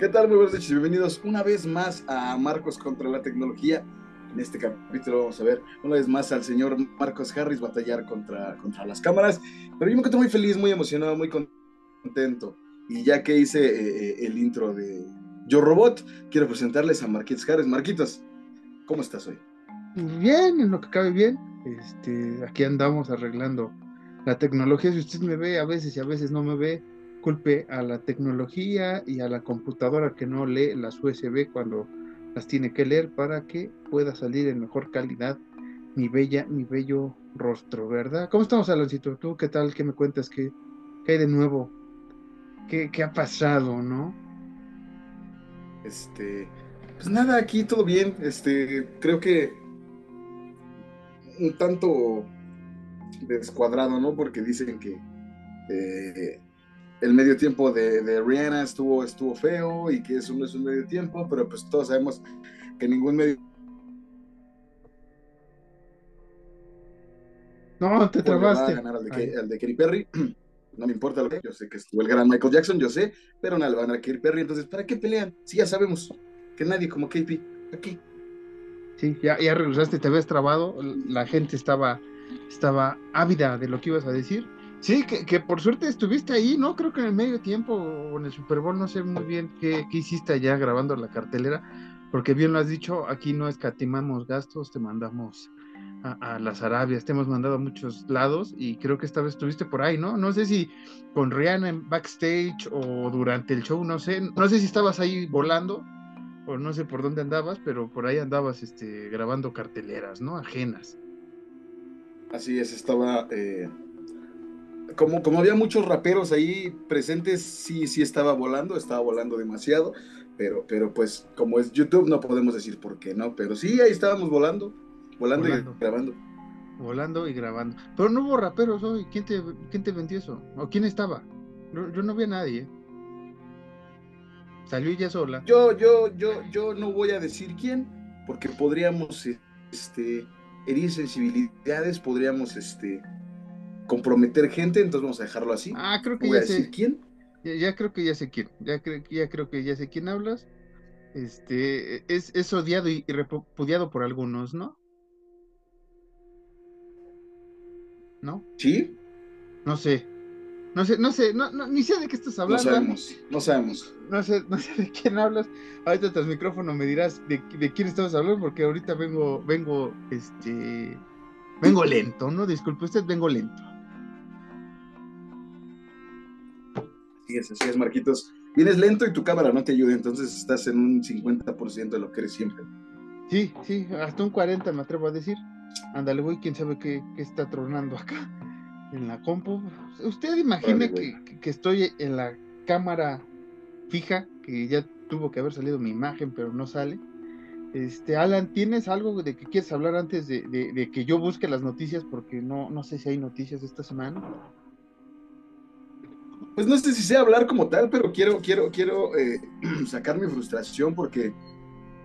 ¿Qué tal? Muy buenas noches, bienvenidos una vez más a Marcos contra la tecnología. En este capítulo vamos a ver una vez más al señor Marcos Harris batallar contra, contra las cámaras. Pero yo me encuentro muy feliz, muy emocionado, muy contento. Y ya que hice eh, eh, el intro de Yo Robot, quiero presentarles a Marquitos Harris. Marquitos, ¿cómo estás hoy? Bien, en lo que cabe bien. Este, aquí andamos arreglando la tecnología. Si usted me ve a veces y a veces no me ve, culpe a la tecnología y a la computadora que no lee las USB cuando las tiene que leer para que pueda salir en mejor calidad mi bella, mi bello rostro, ¿verdad? ¿Cómo estamos, Aloncito? ¿Tú qué tal? ¿Qué me cuentas? ¿Qué, qué hay de nuevo? ¿Qué, ¿Qué ha pasado, no? Este, pues nada, aquí todo bien. Este, creo que un tanto descuadrado, ¿no? Porque dicen que eh, el medio tiempo de, Rihanna estuvo, estuvo feo y que eso no es un medio tiempo, pero pues todos sabemos que ningún medio No, te trabaste. Va a ganar al de, al de Katy Perry. No me importa lo que yo sé que estuvo el gran Michael Jackson, yo sé, pero no le van a Katy Perry. Entonces, ¿para qué pelean? Si ya sabemos que nadie como Katy aquí. Sí, ya, ya regresaste, te habías trabado. La gente estaba, estaba ávida de lo que ibas a decir Sí, que, por suerte estuviste ahí, ¿no? Creo que en el medio tiempo o en el Super Bowl, no sé muy bien qué, hiciste allá grabando la cartelera, porque bien lo has dicho, aquí no escatimamos gastos, te mandamos a, las Arabias, te hemos mandado a muchos lados y creo que esta vez estuviste por ahí, ¿no? No sé si con Rihanna en backstage o durante el show, no sé, no sé si estabas ahí volando o no sé por dónde andabas, pero por ahí andabas este, grabando carteleras, ¿no? Ajenas. Así es, estaba... Eh como, como había muchos raperos ahí presentes, sí, sí estaba volando, estaba volando demasiado, pero, pero pues como es YouTube no podemos decir por qué, ¿no? Pero sí, ahí estábamos volando, volando, y grabando. Volando y grabando. Pero no hubo raperos hoy, ¿quién te, quién te vendió eso? ¿O quién estaba? Yo, no vi a nadie. Salió ella sola. Yo, yo, yo, yo no voy a decir quién, porque podríamos este, herir sensibilidades, podríamos este, comprometer gente, entonces vamos a dejarlo así. Ah, creo que ya sé. quién. Ya, creo que ya sé quién. Ya, ya creo que ya sé quién hablas. Este es, es odiado y, repudiado por algunos, ¿no? ¿No? ¿Sí? No sé. No sé, no sé, no, ni sé de qué estás hablando. No sabemos, no sabemos. No sé, no sé de quién hablas. Ahorita tras micrófono me dirás de, de quién estamos hablando, porque ahorita vengo, vengo, este, vengo lento, ¿no? Disculpe usted, vengo lento. Es, así es, Marquitos. Vienes lento y tu cámara no te ayuda, entonces estás en un 50% de lo que eres siempre. Sí, sí, hasta un 40 me atrevo a decir. Ándale, güey, quién sabe qué, está tronando acá en la compu. Usted imagine que, que, estoy en la cámara fija, que ya tuvo que haber salido mi imagen, pero no sale. Este, Alan, ¿tienes algo de que quieres hablar antes de, de que yo busque las noticias? Porque no, no sé si hay noticias esta semana pues no sé si sé hablar como tal, pero quiero, quiero, quiero eh, sacar mi frustración porque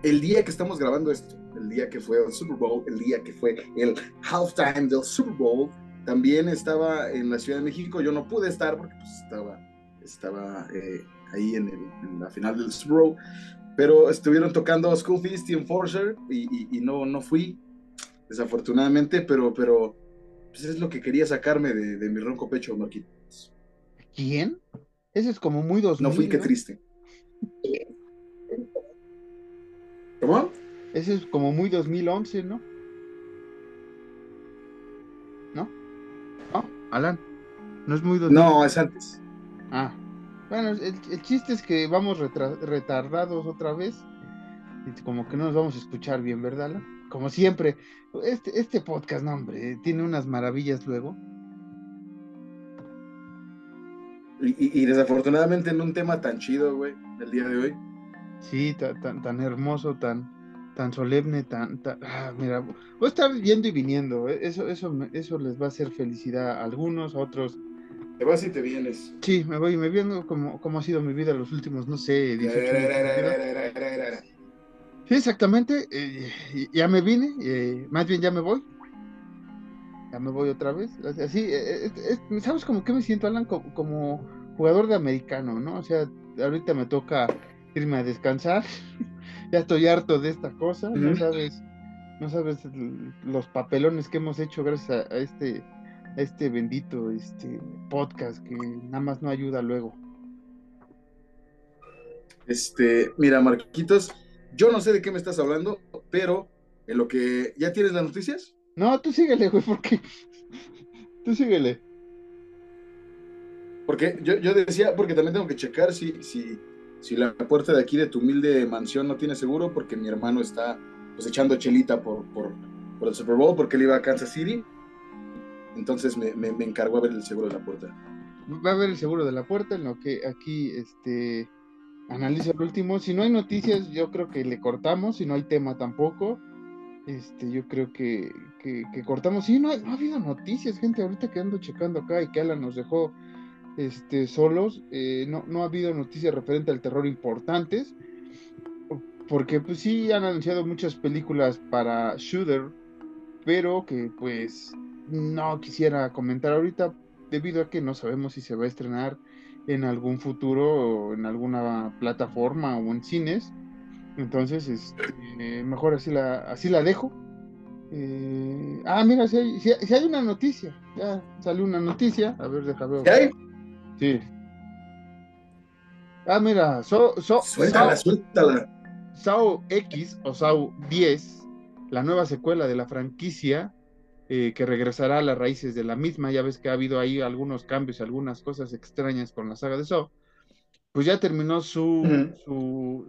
el día que estamos grabando esto, el día que fue el Super Bowl, el día que fue el halftime del Super Bowl, también estaba en la Ciudad de México. Yo no pude estar porque pues, estaba, estaba eh, ahí en, la final del Super Bowl, pero estuvieron tocando School Feast y Enforcer y, no, no fui, desafortunadamente, pero, pero pues es lo que quería sacarme de, de mi ronco pecho, Marquito. ¿Quién? Ese es como muy 2000. No fui, qué triste. ¿Cómo? Ese es como muy 2011, ¿no? ¿No? ¿No? Alan, ¿no es muy 2000? No, es antes. Ah, bueno, el, chiste es que vamos retardados otra vez. Y como que no nos vamos a escuchar bien, ¿verdad, Alan? Como siempre. Este, este podcast, no, hombre, tiene unas maravillas luego. Y, desafortunadamente en un tema tan chido, güey, del día de hoy. Sí, tan, tan, hermoso, tan, tan solemne, tan, ah, mira, voy a estar yendo y viniendo, ¿eh? eso, eso, eso les va a hacer felicidad a algunos, a otros. Te vas y te vienes. Sí, me voy y me vengo como, como ha sido mi vida los últimos, no sé, 18 Sí, exactamente, eh, ya me vine, eh, más bien ya me voy, ya me voy otra vez. Así, eh, eh, ¿sabes como que me siento, Alan? Como, jugador de americano, ¿no? O sea, ahorita me toca irme a descansar. ya estoy harto de esta cosa, no sabes, no sabes los papelones que hemos hecho gracias a, este a este bendito este podcast que nada más no ayuda luego. Este, mira, Marquitos, yo no sé de qué me estás hablando, pero en lo que ya tienes las noticias. No, tú síguele, güey, porque tú síguele. Porque yo, yo decía, porque también tengo que checar si, si, si la puerta de aquí de tu humilde mansión no tiene seguro, porque mi hermano está pues echando chelita por, por, por el Super Bowl, porque él iba a Kansas City. Entonces me, me, me encargó a ver el seguro de la puerta. Va a ver el seguro de la puerta, en lo que aquí este analiza el último. Si no hay noticias, yo creo que le cortamos, si no hay tema tampoco. Este, yo creo que, que, cortamos. Sí, no, no, ha habido noticias, gente. Ahorita que ando checando acá y que Alan nos dejó este, solos, eh, no, no ha habido noticias referente al terror importantes. Porque pues sí han anunciado muchas películas para Shooter, pero que pues no quisiera comentar ahorita debido a que no sabemos si se va a estrenar en algún futuro en alguna plataforma o en cines. Entonces, este, mejor así la, así la dejo. Eh, ah, mira, si hay, si, hay, una noticia. Ya salió una noticia. A ver, déjame ver. Sí. Ah, mira, so, so, suéltala, suéltala. SAO X o SAO 10, la nueva secuela de la franquicia, eh, que regresará a las raíces de la misma. Ya ves que ha habido ahí algunos cambios, algunas cosas extrañas con la saga de Saw. Pues ya terminó su,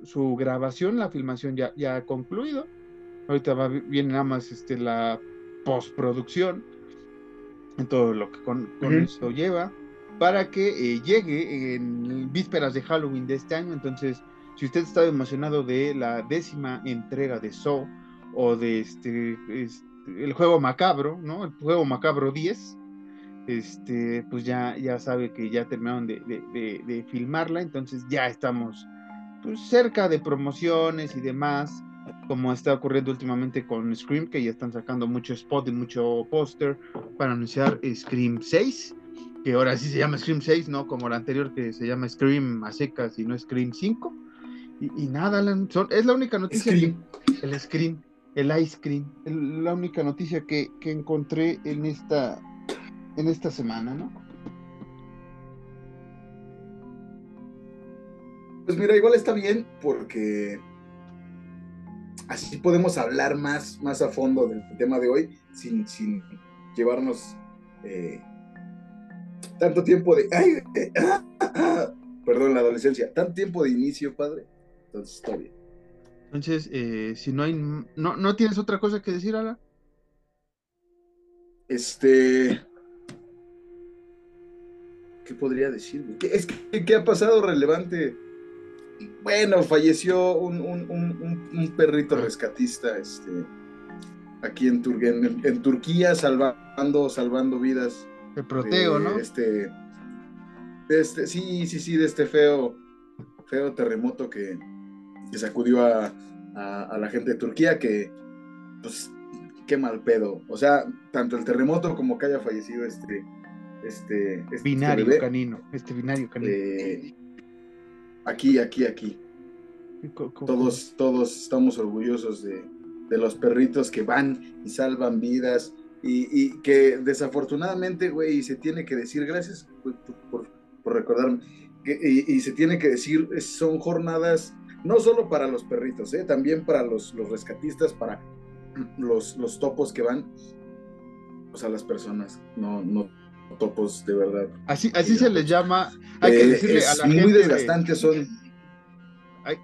su, grabación, la filmación ya, ya ha concluido. Ahorita va, viene nada más este, la postproducción, en todo lo que con, eso lleva, para que eh, llegue en vísperas de Halloween de este año. Entonces, si usted está emocionado de la décima entrega de Saw o de este, este el juego macabro, ¿no? El juego macabro 10, este, pues ya, ya sabe que ya terminaron de, filmarla, entonces ya estamos pues, cerca de promociones y demás, como está ocurriendo últimamente con Scream, que ya están sacando mucho spot y mucho póster para anunciar Scream 6, que ahora sí se llama Scream 6, no como la anterior que se llama Scream a secas y no Scream 5. Y, nada, es la única noticia. el Scream el ice cream, la única noticia que, encontré en esta, en esta semana, ¿no? Pues mira, igual está bien porque así podemos hablar más, más a fondo del tema de hoy sin, sin llevarnos eh, tanto tiempo de... perdón, la adolescencia, tanto tiempo de inicio, padre. Entonces está bien. Entonces, eh, si no hay, no, ¿no tienes otra cosa que decir, Ala? Este, ¿qué podría decir? ¿Qué, es que, ¿qué ha pasado relevante? Bueno, falleció un, un, perrito rescatista, este, aquí en, en, Turquía, salvando, salvando vidas. De proteo, ¿no? Este, este, sí, sí, sí, de este feo, feo terremoto que, que sacudió a, la gente de Turquía, que, pues, qué mal pedo. O sea, tanto el terremoto como que haya fallecido este. Este, este binario canino, este binario canino. Eh, aquí, aquí, aquí. Todos, todos estamos orgullosos de, los perritos que van y salvan vidas y, que desafortunadamente, güey, se tiene que decir, gracias por, recordarme, y, y, se tiene que decir, son jornadas no solo para los perritos, ¿eh? también para los, los rescatistas, para los, los topos que van, o sea, las personas, no, no topos de verdad. Así, así se les llama, hay que eh, decirle a la muy desgastantes son.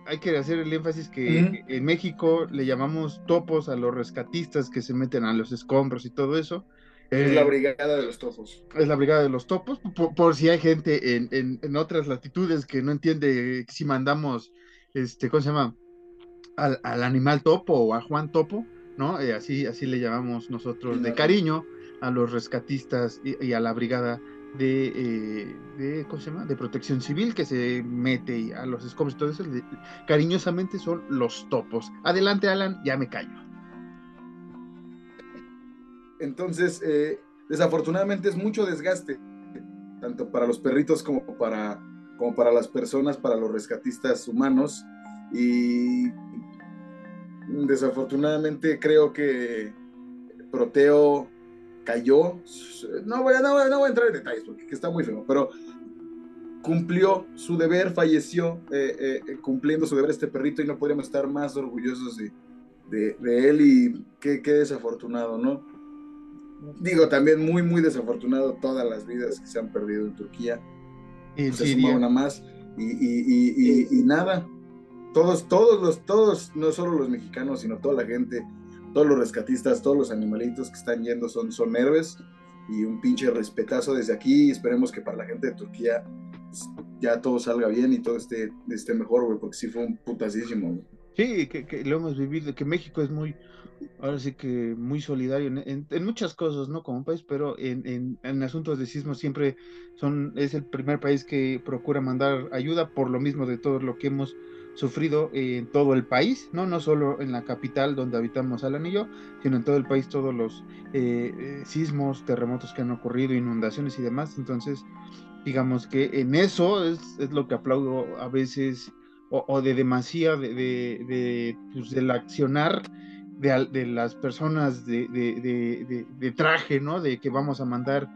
Hay, que hacer el énfasis que en México le llamamos topos a los rescatistas que se meten a los escombros y todo eso. Es la eh, brigada de los topos. Es la brigada de los topos, por, si hay gente en, en, en, otras latitudes que no entiende si mandamos este, ¿cómo se llama? Al, animal topo o a Juan Topo, ¿no? Eh, así, así le llamamos nosotros de cariño a los rescatistas y, a la brigada de, eh, de, ¿cómo se llama? de protección civil que se mete a los escombros y todo eso, cariñosamente son los topos. Adelante, Alan, ya me callo. Entonces, eh, desafortunadamente es mucho desgaste, tanto para los perritos como para como para las personas, para los rescatistas humanos. Y desafortunadamente creo que Proteo cayó. No voy, a, no, voy a entrar en detalles porque está muy feo, pero cumplió su deber, falleció eh, eh, cumpliendo su deber este perrito y no podríamos estar más orgullosos de, de, él y qué, qué, desafortunado, ¿no? Digo, también muy, muy desafortunado todas las vidas que se han perdido en Turquía. Y se una más y, y, y, nada, todos, todos los, todos, no solo los mexicanos, sino toda la gente, todos los rescatistas, todos los animalitos que están yendo son, son héroes y un pinche respetazo desde aquí. Esperemos que para la gente de Turquía pues, ya todo salga bien y todo esté, esté mejor, güey, porque sí fue un putasísimo, Sí, que, lo hemos vivido, que México es muy, ahora sí que muy solidario en, muchas cosas, ¿no? Como país, pero en, en, asuntos de sismo siempre son, es el primer país que procura mandar ayuda por lo mismo de todo lo que hemos sufrido en todo el país, ¿no? No solo en la capital donde habitamos Alan y yo, sino en todo el país todos los eh, eh, sismos, terremotos que han ocurrido, inundaciones y demás. Entonces, digamos que en eso es, es lo que aplaudo a veces o, de demasía de, pues, del accionar de, de, las personas de, de, traje, ¿no? De que vamos a mandar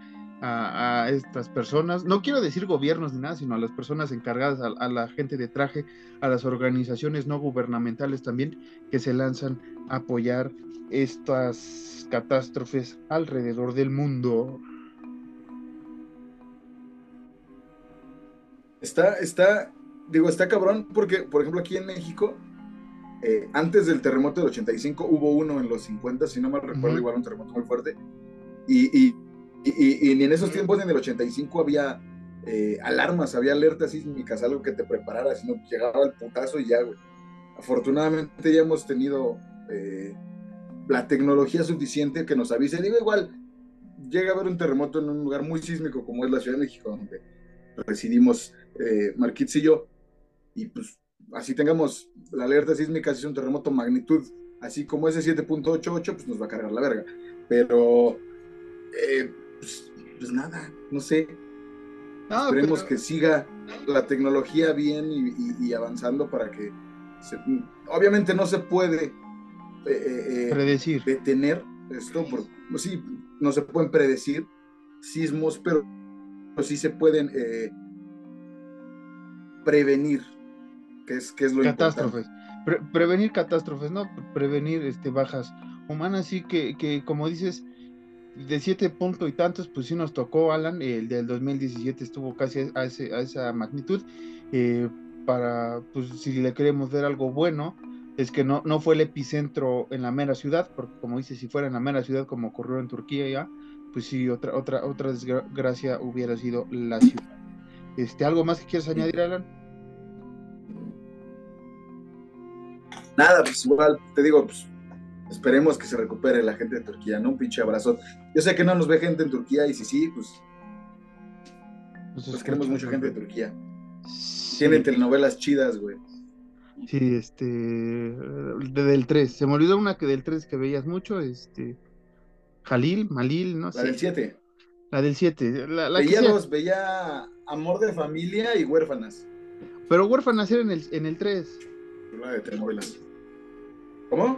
a, estas personas, no quiero decir gobiernos ni nada, sino a las personas encargadas, a, la gente de traje, a las organizaciones no gubernamentales también, que se lanzan a apoyar estas catástrofes alrededor del mundo. Está, está, digo, está cabrón, porque, por ejemplo, aquí en México, eh, antes del terremoto del 85 hubo uno en los 50, si no mal recuerdo, igual un terremoto muy fuerte, y y, ni en esos tiempos, en el 85, había eh, alarmas, había alertas sísmicas, algo que te preparara, sino llegaba el putazo y ya, güey. Afortunadamente ya hemos tenido eh, la tecnología suficiente que nos avise. Digo, igual, llega a haber un terremoto en un lugar muy sísmico como es la Ciudad de México, donde residimos eh, Marquitz y yo, y pues así tengamos la alerta sísmica, si es un terremoto magnitud, así como ese 7.88, pues nos va a cargar la verga. Pero eh, pues, pues, nada, no sé. Esperemos que siga la tecnología bien y, avanzando para que obviamente no se puede eh, eh, eh, predecir. detener esto porque pues sí no se pueden predecir sismos pero, sí se pueden prevenir que es que es lo catástrofes. prevenir catástrofes no prevenir este bajas humanas sí que, que como dices de siete puntos y tantos, pues sí nos tocó, Alan, el del 2017 estuvo casi a, esa magnitud. Eh, para, pues si le queremos ver algo bueno, es que no, no fue el epicentro en la mera ciudad, porque como dice, si fuera en la mera ciudad como ocurrió en Turquía ya, pues sí, otra, otra, otra desgracia hubiera sido la ciudad. Este, ¿Algo más que quieras añadir, Alan? Nada, pues igual, te digo, pues Esperemos que se recupere la gente de Turquía, ¿no? Un pinche abrazo. Yo sé que no nos ve gente en Turquía y si sí, pues. Pues, pues queremos mucha gente de Turquía. Tienen telenovelas chidas, güey. Sí, este. del 3. Se me olvidó una que del 3 que veías mucho, este. Jalil, Malil, no sé. La del 7. La del 7. La, veía dos, veía Amor de Familia y Huérfanas. Pero Huérfanas era en el, en el 3. La de telenovelas. ¿Cómo?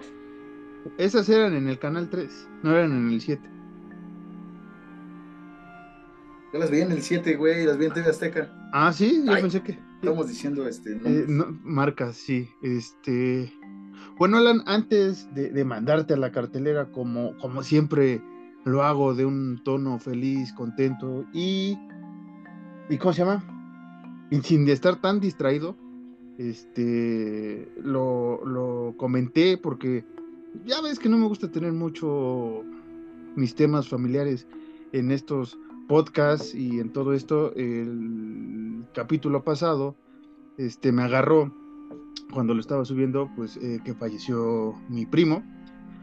Esas eran en el canal 3, no eran en el 7. Yo las vi en el 7, güey, las vi en TV Azteca. Ah, sí, yo pensé que. Estamos diciendo este. Eh, marcas, sí. Este. Bueno, Alan, antes de, mandarte a la cartelera, como, como siempre lo hago, de un tono feliz, contento y. ¿Y cómo se llama? Y sin estar tan distraído, este. Lo, lo comenté porque ya ves que no me gusta tener mucho mis temas familiares en estos podcasts y en todo esto. El capítulo pasado este, me agarró cuando lo estaba subiendo, pues eh, que falleció mi primo.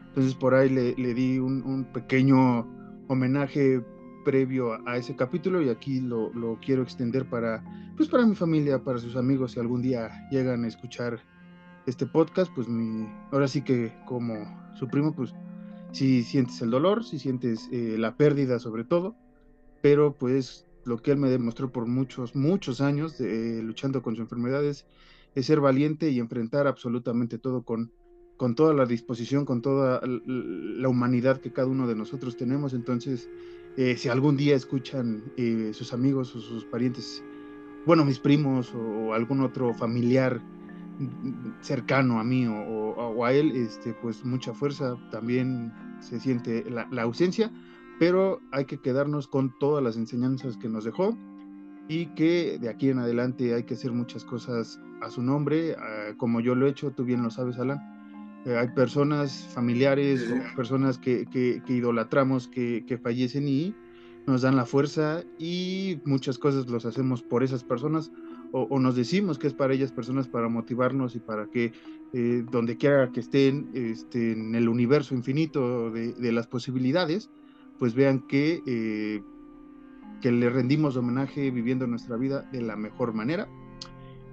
Entonces por ahí le, di un, pequeño homenaje previo a, ese capítulo y aquí lo, lo, quiero extender para, pues para mi familia, para sus amigos, si algún día llegan a escuchar este podcast, pues mi, ahora sí que como su primo, pues si sientes el dolor, si sientes eh, la pérdida sobre todo, pero pues lo que él me demostró por muchos, muchos años luchando con sus enfermedades, es ser valiente y enfrentar absolutamente todo con, con toda la disposición, con toda la humanidad que cada uno de nosotros tenemos. Entonces, eh, si algún día escuchan eh, sus amigos o sus parientes, bueno, mis primos o, algún otro familiar cercano a mí o, a él, este, pues mucha fuerza, también se siente la, ausencia, pero hay que quedarnos con todas las enseñanzas que nos dejó y que de aquí en adelante hay que hacer muchas cosas a su nombre, ah, como yo lo he hecho, tú bien lo sabes, Alan. Eh, hay personas familiares o personas que, que, idolatramos que, que, fallecen y nos dan la fuerza y muchas cosas los hacemos por esas personas o, nos decimos que es para ellas personas para motivarnos y para que eh, donde quiera que estén este, en el universo infinito de, de las posibilidades, pues vean que, eh, que le rendimos homenaje viviendo nuestra vida de la mejor manera.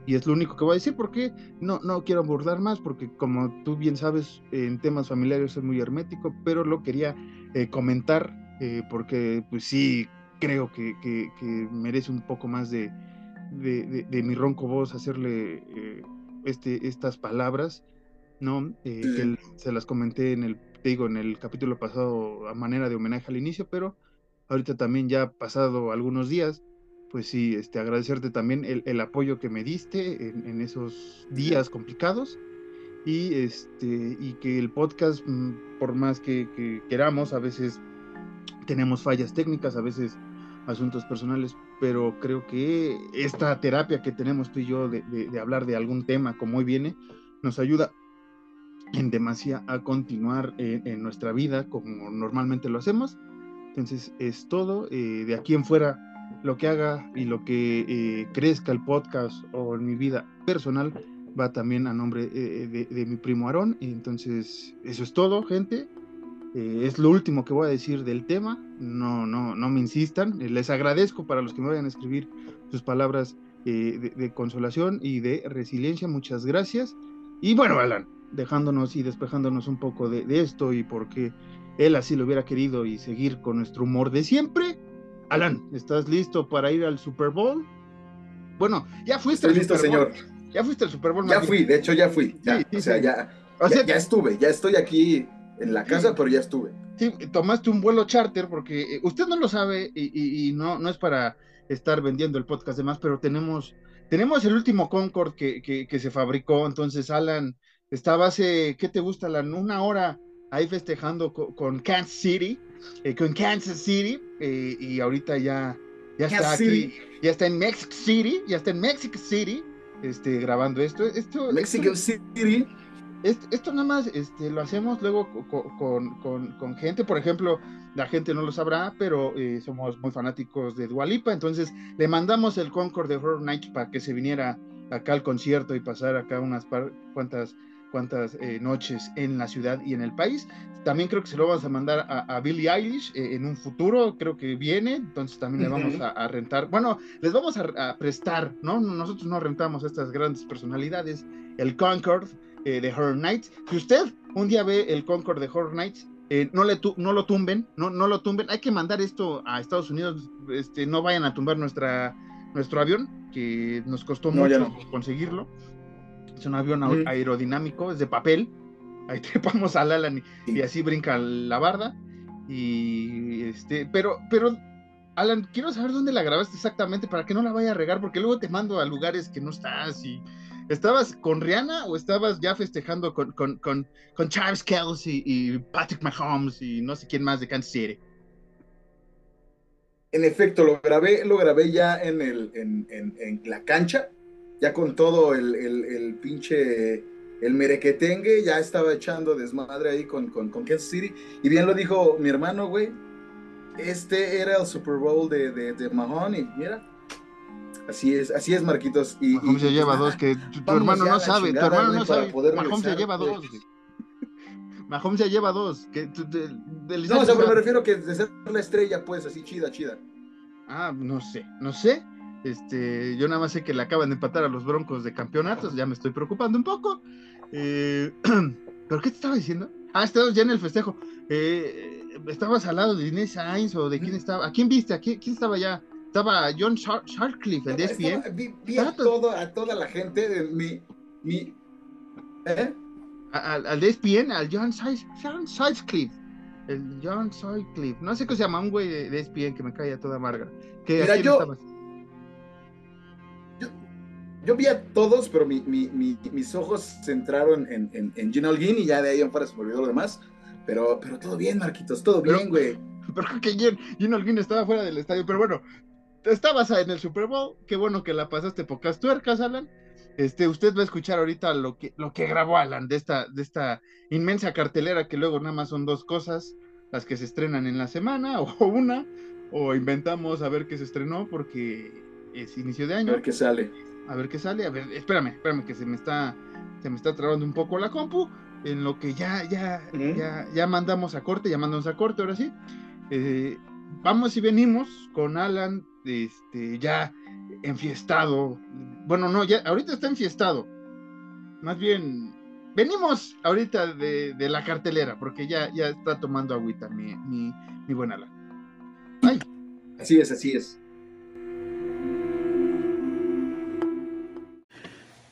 Y es lo único que voy a decir porque no, no quiero abordar más porque como tú bien sabes en temas familiares soy muy hermético, pero lo quería eh, comentar eh, porque pues sí creo que, que, merece un poco más de, de, mi ronco voz hacerle eh, este, estas palabras, ¿no? que se las comenté en el, te digo, en el capítulo pasado a manera de homenaje al inicio, pero ahorita también ya pasado algunos días pues sí, este, agradecerte también el, apoyo que me diste en, esos días complicados y, este, y que el podcast, mm, por más que, queramos, a veces tenemos fallas técnicas, a veces asuntos personales, pero creo que esta terapia que tenemos tú y yo de, hablar de algún tema como hoy viene, nos ayuda en demasía a continuar en, nuestra vida como normalmente lo hacemos. Entonces es todo. Eh, de aquí en fuera lo que haga y lo que eh, crezca el podcast o en mi vida personal va también a nombre eh, de, mi primo Aarón. Entonces, eso es todo, gente. Eh, es lo último que voy a decir del tema. No, no, no me insistan. Les agradezco para los que me vayan a escribir sus palabras de, consolación y de resiliencia. Muchas gracias. Y bueno, Alan, dejándonos y despejándonos un poco de, de esto y porque él así lo hubiera querido y seguir con nuestro humor de siempre Alan, ¿estás listo para ir al Super Bowl? Bueno, ya fuiste Estoy listo, señor. Ya fuiste al Super Bowl. Ya fui, de hecho ya fui. Ya, o sea, ya, ya, estuve, ya estoy aquí en la casa, pero ya estuve. Sí, tomaste un vuelo charter porque eh, usted no lo sabe y, no, no es para estar vendiendo el podcast de más, pero tenemos, tenemos el último Concord que, que, se fabricó. Entonces, Alan, estaba hace, ¿qué te gusta, Alan? Una hora ahí festejando con Kansas City eh, con Kansas City eh, y ahorita ya, ya está aquí, ya está en Mexico City, ya está en Mexico City este, grabando esto. esto Mexico City. Esto, nada más este, lo hacemos luego con, con, con, gente, por ejemplo, la gente no lo sabrá, pero eh, somos muy fanáticos de Dualipa, entonces le mandamos el Concord de Horror Nights para que se viniera acá al concierto y pasar acá unas cuantas cuantas eh, noches en la ciudad y en el país. También creo que se lo vamos a mandar a, Billie Eilish eh, en un futuro, creo que viene, entonces también le vamos a, rentar, bueno, les vamos a, prestar, ¿no? Nosotros no rentamos a estas grandes personalidades, el Concord eh, de Horror Nights. Si usted un día ve el Concord de Horror Nights, no, le no lo tumben, no, no lo tumben, hay que mandar esto a Estados Unidos, este, no vayan a tumbar nuestra, nuestro avión, que nos costó mucho conseguirlo. Es un avión aerodinámico, es de papel. Ahí trepamos al Alan y, así brinca la barda. Y este, pero, pero, Alan, quiero saber dónde la grabaste exactamente para que no la vaya a regar, porque luego te mando a lugares que no estás y. ¿Estabas con Rihanna o estabas ya festejando con, con, con, Travis Kelsey y Patrick Mahomes y no sé quién más de Kansas City? En efecto, lo grabé, lo grabé ya en, el, en, en la cancha ya con todo el, el, pinche, el merequetengue, ya estaba echando desmadre ahí con, con, con, Kansas City. Y bien lo dijo mi hermano, güey, este era el Super Bowl de, de, de Mahoney, mira. Así es, así es, Marquitos. Y, Mahomes ya lleva dos, que tu, hermano no sabe, tu hermano no sabe. Mahomes ya lleva dos. Mahomes ya lleva dos. Que, no, o sea, pero me refiero que de ser la estrella, pues, así chida, chida. Ah, no sé, no sé. Este, yo nada más sé que le acaban de empatar a los Broncos de campeonatos, ya me estoy preocupando un poco. Eh, ¿Pero qué te estaba diciendo? Ah, estabas ya en el festejo. Eh, ¿Estabas al lado de Inés Sainz o de quién estaba? ¿A quién viste? ¿A quién, estaba ya estaba John Sharkcliffe, el de ESPN. vi, a, todo, a toda la gente de mi, mi ¿eh? Al, al de ESPN, al John Sharkcliffe. El John Sharkcliffe. No sé qué se llama, un güey de, ESPN que me cae a toda amarga. Que Mira, yo, yo, vi a todos, pero mi, mi, mis ojos se centraron en, en, en Gino Holguín y ya de ahí en fuera se me olvidó lo demás. Pero, pero todo bien, Marquitos, todo bien, güey. Pero que Gino Holguín estaba fuera del estadio, pero bueno, estabas en el Super Bowl, qué bueno que la pasaste pocas tuercas, Alan. Este, usted va a escuchar ahorita lo que, lo que grabó Alan de esta, de esta inmensa cartelera que luego nada más son dos cosas, las que se estrenan en la semana o una, o inventamos a ver qué se estrenó porque es inicio de año. A ver qué sale. A ver qué sale, a ver, espérame, espérame que se me está, se me está trabando un poco la compu, en lo que ya, ya, ya, ya mandamos a corte, ya mandamos a corte, ahora sí. Eh, vamos y venimos con Alan, este, ya enfiestado. Bueno, no, ya, ahorita está enfiestado. Más bien, venimos ahorita de, la cartelera, porque ya, ya está tomando agüita mi, mi, mi buen Alan. Así es, así es.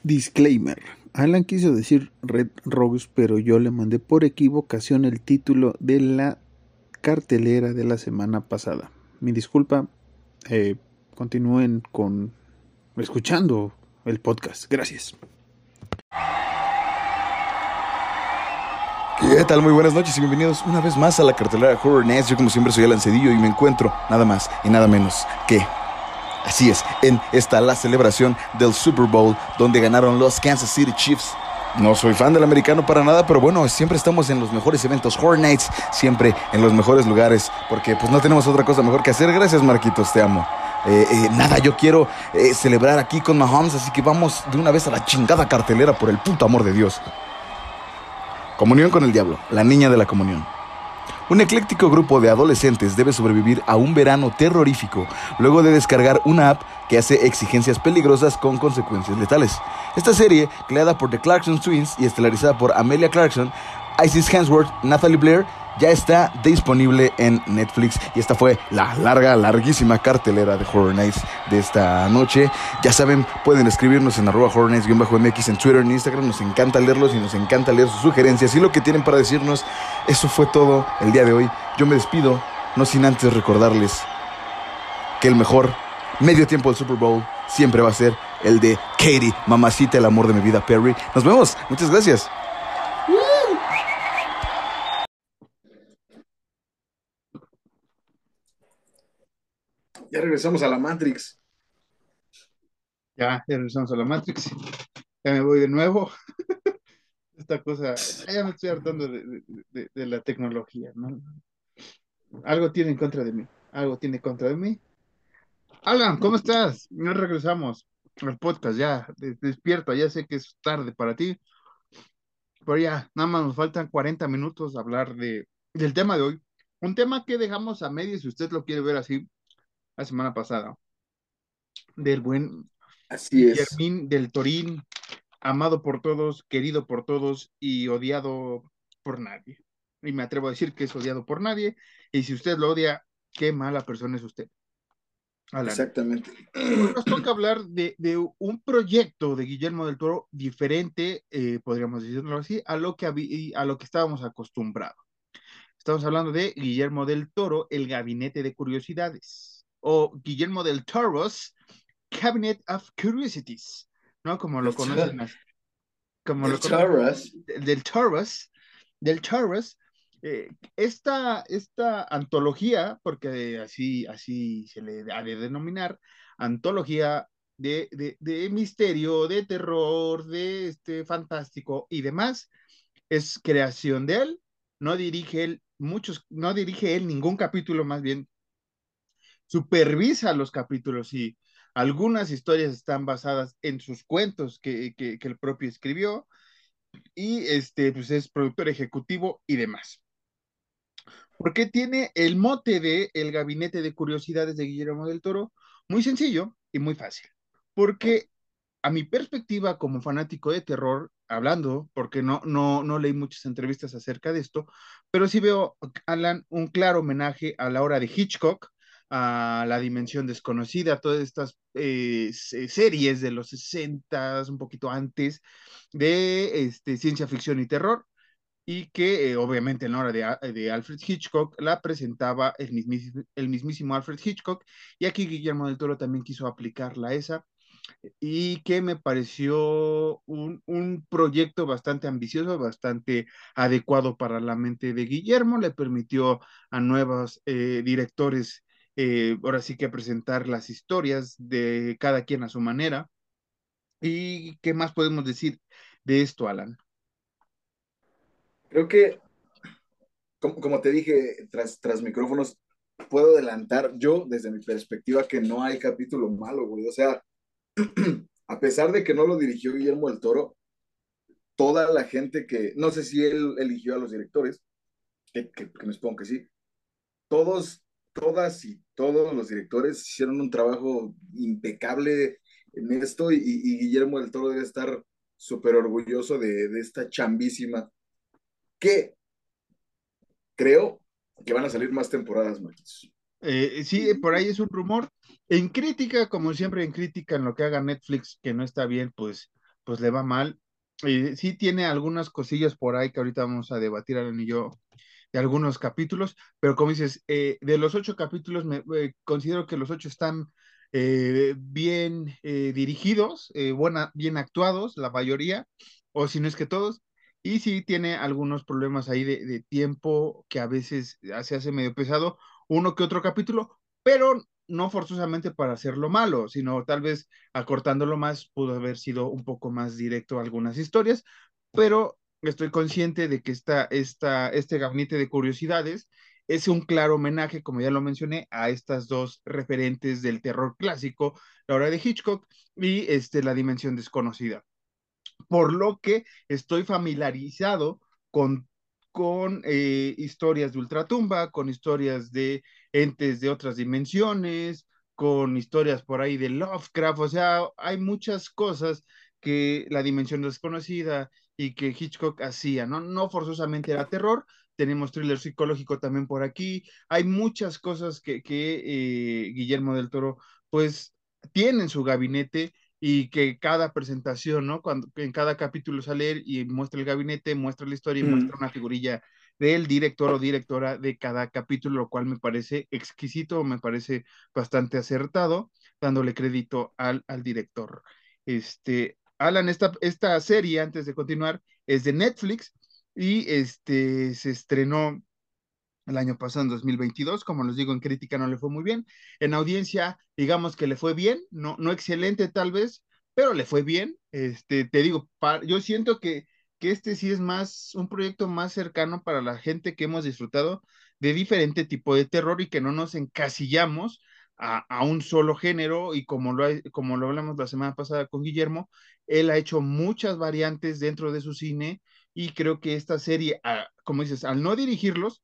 Disclaimer. Alan quiso decir Red Rose, pero yo le mandé por equivocación el título de la cartelera de la semana pasada. Mi disculpa. Eh, continúen con escuchando el podcast. Gracias. ¿Qué tal? Muy buenas noches y bienvenidos una vez más a la cartelera Horror Nest. Yo como siempre soy Alan Cedillo y me encuentro nada más y nada menos que... Así es, en esta la celebración del Super Bowl donde ganaron los Kansas City Chiefs no soy fan del americano para nada, pero bueno, siempre estamos en los mejores eventos, Horror Nights, siempre en los mejores lugares, porque pues no tenemos otra cosa mejor que hacer. Gracias, Marquitos, te amo. Eh, eh, nada, yo quiero eh, celebrar aquí con Mahomes, así que vamos de una vez a la chingada cartelera por el puto amor de Dios. Comunión con el diablo, la niña de la comunión. Un ecléctico grupo de adolescentes debe sobrevivir a un verano terrorífico luego de descargar una app que hace exigencias peligrosas con consecuencias letales. Esta serie, creada por The Clarkson Twins y estelarizada por Amelia Clarkson, Isis Hansworth, Natalie Blair ya está disponible en Netflix y esta fue la larga, larguísima cartelera de Horror Nights de esta noche. Ya saben, pueden escribirnos en arroba Horror Nights-MX en Twitter, en Instagram, nos encanta leerlos y nos encanta leer sus sugerencias y lo que tienen para decirnos. Eso fue todo el día de hoy. Yo me despido, no sin antes recordarles que el mejor medio tiempo del Super Bowl siempre va a ser el de Katie, mamacita, el amor de mi vida, Perry. Nos vemos, muchas gracias. Ya regresamos a la Matrix. Ya, ya regresamos a la Matrix. Ya me voy de nuevo. Esta cosa, ya me estoy hartando de, la tecnología, ¿no? Algo tiene en contra de mí. Algo tiene en contra de mí. Alan, ¿cómo estás? Ya regresamos al podcast, ya, despierta, ya sé que es tarde para ti, pero ya, nada más nos faltan 40 minutos a hablar de, del tema de hoy. Un tema que dejamos a medio, si usted lo quiere ver así, la semana pasada, del buen Así es. del Torín, amado por todos, querido por todos y odiado por nadie. Y me atrevo a decir que es odiado por nadie. Y si usted lo odia, qué mala persona es usted. Exactamente. Nos toca hablar de, un proyecto de Guillermo del Toro diferente, eh, podríamos decirlo así, a lo, que a lo que estábamos acostumbrados. Estamos hablando de Guillermo del Toro, el Gabinete de Curiosidades o Guillermo del Toro's Cabinet of Curiosities, ¿no? Como lo conocen Como lo Del Taurus. Del Taurus. Eh, esta, esta antología, porque así, así se le ha de denominar, antología de, de, de, misterio, de terror, de este fantástico y demás, es creación de él, no dirige él muchos, no dirige él ningún capítulo, más bien supervisa los capítulos y algunas historias están basadas en sus cuentos que, que, el propio escribió y este, pues es productor ejecutivo y demás. Porque tiene el mote de El Gabinete de Curiosidades de Guillermo del Toro? Muy sencillo y muy fácil. Porque a mi perspectiva como fanático de terror, hablando, porque no, no, no leí muchas entrevistas acerca de esto, pero sí veo, Alan, un claro homenaje a la hora de Hitchcock, a La Dimensión Desconocida, todas estas eh, series de los 60, un poquito antes, de este, ciencia ficción y terror, y que eh, obviamente en la hora de, Alfred Hitchcock la presentaba el mismísimo, Alfred Hitchcock, y aquí Guillermo del Toro también quiso aplicarla esa, y que me pareció un, un, proyecto bastante ambicioso, bastante adecuado para la mente de Guillermo, le permitió a nuevos eh, directores eh, ahora sí que presentar las historias de cada quien a su manera. ¿Y qué más podemos decir de esto, Alan? Creo que, como, como te dije tras, tras micrófonos, puedo adelantar yo desde mi perspectiva que no hay capítulo malo, güey. O sea, a pesar de que no lo dirigió Guillermo del Toro, toda la gente que, no sé si él eligió a los directores, que, que, que me supongo que sí, todos, todas y todos los directores hicieron un trabajo impecable en esto y, Guillermo del Toro debe estar súper orgulloso de, esta chambísima que creo que van a salir más temporadas, Marquitos. Eh, sí, por ahí es un rumor. En crítica, como siempre en crítica, en lo que haga Netflix que no está bien, pues, pues le va mal. Eh, sí tiene algunas cosillas por ahí que ahorita vamos a debatir, Alan y yo, de algunos capítulos, pero como dices, eh, de los ocho capítulos, me, eh, considero que los ocho están eh, bien dirigidos, buena, bien actuados, la mayoría, o si no es que todos, y sí tiene algunos problemas ahí de, de tiempo que a veces se hace medio pesado, uno que otro capítulo, pero no forzosamente para hacerlo malo, sino tal vez acortándolo más, pudo haber sido un poco más directo algunas historias, pero estoy consciente de que esta, este gabinete de curiosidades es un claro homenaje, como ya lo mencioné, a estas dos referentes del terror clásico, la hora de Hitchcock y este, la dimensión desconocida. Por lo que estoy familiarizado con con eh, historias de ultratumba, con historias de entes de otras dimensiones, con historias por ahí de Lovecraft, o sea, hay muchas cosas que la dimensión desconocida y que Hitchcock hacía, ¿no? No forzosamente era terror, tenemos thriller psicológico también por aquí, hay muchas cosas que, que eh, Guillermo del Toro pues tiene en su gabinete y que cada presentación, ¿no? Cuando en cada capítulo sale y muestra el gabinete, muestra la historia y mm. muestra una figurilla del director o directora de cada capítulo, lo cual me parece exquisito, me parece bastante acertado, dándole crédito al, al director. Este, Alan, esta, esta serie, antes de continuar, es de Netflix y este, se estrenó el año pasado, en 2022, como les digo, en crítica no le fue muy bien, en audiencia, digamos que le fue bien, no, no excelente tal vez, pero le fue bien, este, te digo, yo siento que, que este sí es más, un proyecto más cercano para la gente que hemos disfrutado de diferente tipo de terror y que no nos encasillamos a, un solo género y como lo, como lo hablamos la semana pasada con Guillermo, él ha hecho muchas variantes dentro de su cine y creo que esta serie, como dices, al no dirigirlos,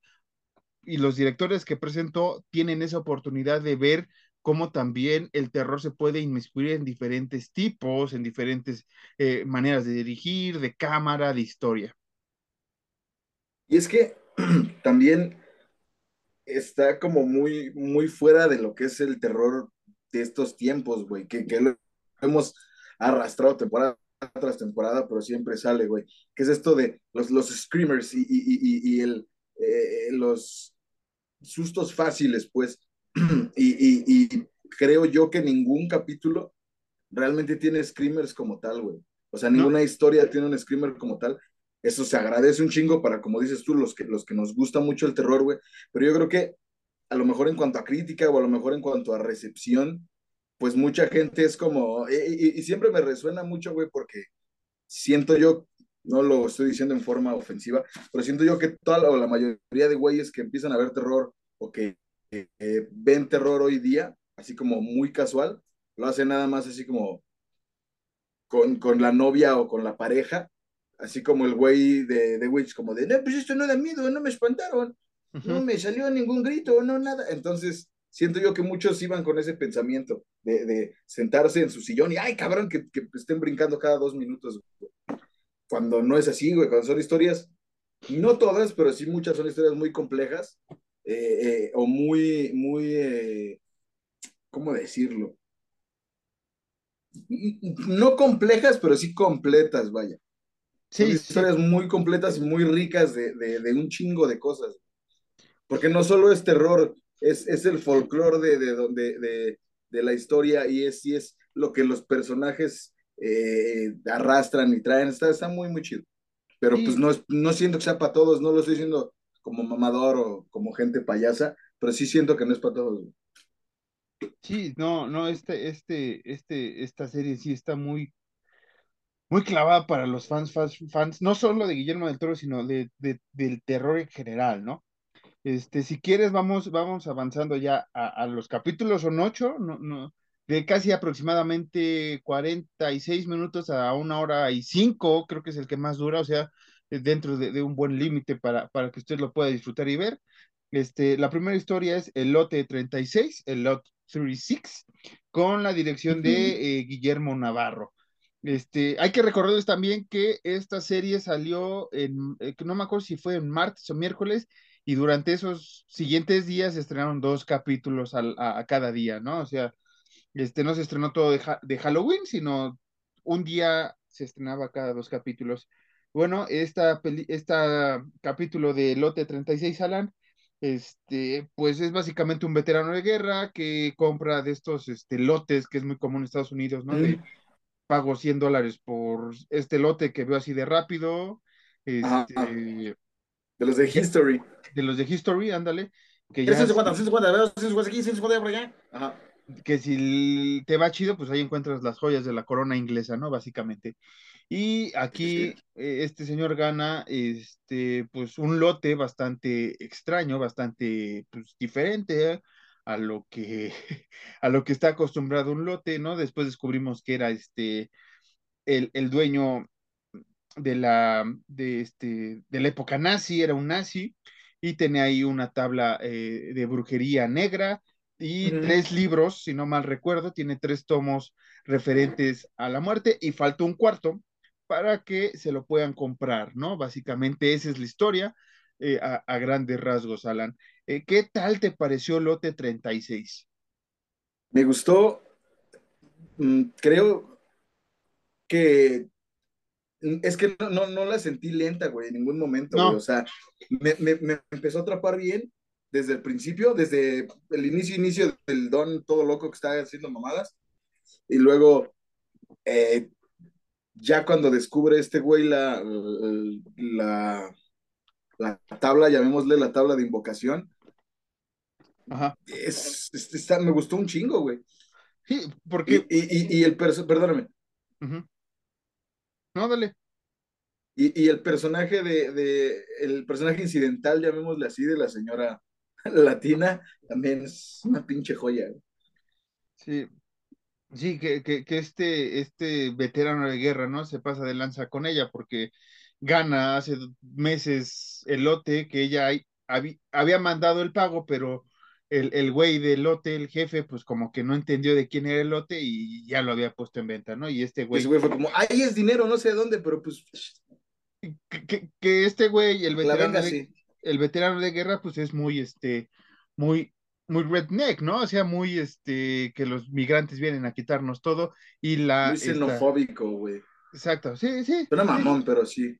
y los directores que presentó tienen esa oportunidad de ver cómo también el terror se puede inmiscuir en diferentes tipos, en diferentes eh, maneras de dirigir, de cámara, de historia. Y es que también está como muy, muy fuera de lo que es el terror de estos tiempos, güey, que, que lo hemos arrastrado temporada tras temporada, pero siempre sale, güey, que es esto de los, los screamers y, y, y, y el, eh, los sustos fáciles, pues, y, y, creo yo que ningún capítulo realmente tiene screamers como tal, güey. O sea, ninguna historia tiene un screamer como tal. Eso se agradece un chingo para, como dices tú, los que, los que nos gusta mucho el terror, güey. Pero yo creo que a lo mejor en cuanto a crítica o a lo mejor en cuanto a recepción, pues mucha gente es como, y, y siempre me resuena mucho, güey, porque siento yo no lo estoy diciendo en forma ofensiva, pero siento yo que toda o la mayoría de güeyes que empiezan a ver terror o que eh, ven terror hoy día, así como muy casual, lo hacen nada más así como con, con la novia o con la pareja, así como el güey de, de Witch, como de, no, pues esto no da miedo, no me espantaron, no me salió ningún grito, no nada. Entonces, siento yo que muchos iban con ese pensamiento de, de sentarse en su sillón y, ay, cabrón, que, que estén brincando cada dos minutos cuando no es así, güey, cuando son historias, no todas, pero sí muchas son historias muy complejas, eh, eh, o muy, muy, eh, ¿cómo decirlo? No complejas, pero sí completas, vaya. Son Sí, sí, historias muy completas y muy ricas de, de, de un chingo de cosas. Porque no solo es terror, es, es el folclore de, de, de, la historia y es, y es lo que los personajes eh, arrastran y traen. Está, está muy, muy chido. Pero pues sí, no, es, no siento que sea para todos, no lo estoy diciendo como mamador o como gente payasa, pero sí siento que no es para todos. sí, no, no, este, este, este, esta serie sí está muy, muy clavada para los fans, fans, fans, no solo de Guillermo del Toro, sino de, de- del terror en general, ¿no? Este, si quieres, vamos, vamos avanzando ya a, a los capítulos, son ocho, no, no, de casi aproximadamente 46 minutos a una hora y cinco, creo que es el que más dura, o sea, dentro de, de un buen límite para, para que usted lo pueda disfrutar y ver. Este, la primera historia es el lote 36, el lot 36, con la dirección de eh, Guillermo Navarro. Este, hay que recordarles también que esta serie salió en, eh, no me acuerdo si fue en martes o miércoles, y durante esos siguientes días se estrenaron dos capítulos al- a, cada día, ¿no? O sea, este no se estrenó todo de, Ha- de Halloween, sino un día se estrenaba cada dos capítulos. Bueno, esta, peli- esta capítulo de Lote 36 Alan, este, pues es básicamente un veterano de guerra que compra de estos este, lotes que es muy común en Estados Unidos, ¿no? De pago 100 dólares por este lote que veo así de rápido, este, de los de History. de los de History, ándale, que ¿Quieres ya 150, si, 150, veo 150 aquí, 150 por allá? Ajá. que si te va chido, pues ahí encuentras las joyas de la corona inglesa, ¿no? Básicamente. Y aquí eh, este señor gana este, pues un lote bastante extraño, bastante pues, diferente ¿eh? A lo que a lo que está acostumbrado un lote, ¿no? Después descubrimos que era este el, el dueño de la de este de la época nazi, era un nazi y tenía ahí una tabla eh, de brujería negra y tres libros, si no mal recuerdo, tiene tres tomos referentes a la muerte y falta un cuarto para que se lo puedan comprar, ¿no? Básicamente esa es la historia eh, a, a, grandes rasgos, Alan. Eh, ¿Qué tal te pareció Lote 36? Me gustó, mm, creo que mm, es que no, no, no la sentí lenta, güey, en ningún momento, güey. O sea, me, me, me empezó a atrapar bien desde el principio, desde el inicio, inicio del don todo loco que estaba haciendo mamadas. Y luego, eh, ya cuando descubre este güey la, la, la tabla, llamémosle la tabla de invocación, ajá. es, es- está- me gustó un chingo, güey. Sí, Y, porque, y, y, y el perso, perdóname, no, dale. y, y el personaje de, de, el personaje incidental, llamémosle así, de la señora latina, también es una pinche joya. güey. Sí, Sí, que, que, que este, este veterano de guerra, ¿no? Se pasa de lanza con ella porque gana hace meses el lote que ella hay- habí- había mandado el pago, pero el, el güey del lote, el jefe, pues como que no entendió de quién era el lote y ya lo había puesto en venta, ¿no? Y este Y ese güey, güey fue como, ahí es dinero, no sé de dónde, pero pues, que, que, que este güey, el veterano venga de, el veterano de guerra, pues es muy, este, muy, muy redneck, ¿no? O sea, muy, este, que los migrantes vienen a quitarnos todo y la, Muy xenofóbico, güey. exacto, sí, sí, Suena sí, mamón, pero sí.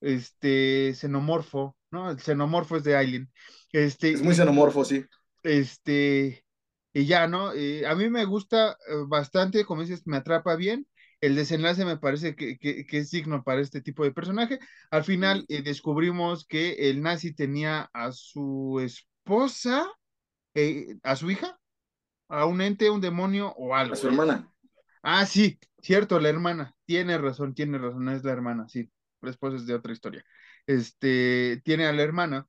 Este, xenomorfo, ¿no? El xenomorfo es de Aileen, este, Es muy xenomorfo, sí. este, y ya, ¿no? Eh, a mí me gusta eh, bastante, como dices, me atrapa bien. El desenlace me parece que, que, que es digno para este tipo de personaje. Al final eh, descubrimos que el nazi tenía a su esposa, eh, a su hija, a un ente, un demonio o A algo. su eh. hermana. Ah, sí, cierto, la hermana. Tiene razón, tiene razón, es la hermana, sí. Esposa es de otra historia. Este, tiene a la hermana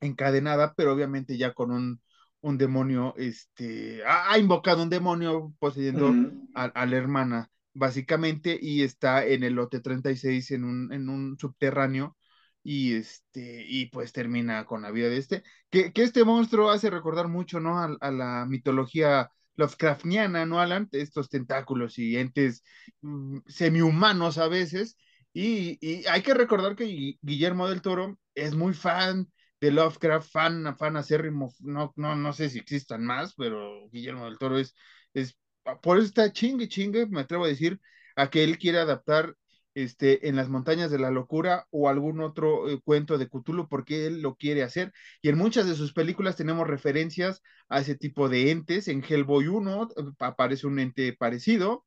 encadenada, pero obviamente ya con un, un demonio, este, ha, invocado un demonio poseyendo a, a la hermana, básicamente, y está en el lote 36 en un, en un subterráneo, y este, y pues termina con la vida de este, que, que este monstruo hace recordar mucho, ¿no? A, a la mitología Lovecraftiana, ¿no, Alan? Estos tentáculos y entes mm, semi-humanos a veces, y, hay que recordar que Gui- Guillermo del Toro es muy fan de Lovecraft, fan, fan acérrimo, no, no, no sé si existan más, pero Guillermo del Toro es, es por eso está chingue, chingue, me atrevo a decir, a que él quiere adaptar este, en las montañas de la locura o algún otro eh, cuento de Cthulhu porque él lo quiere hacer. Y en muchas de sus películas tenemos referencias a ese tipo de entes. En Hellboy 1 eh, aparece un ente parecido.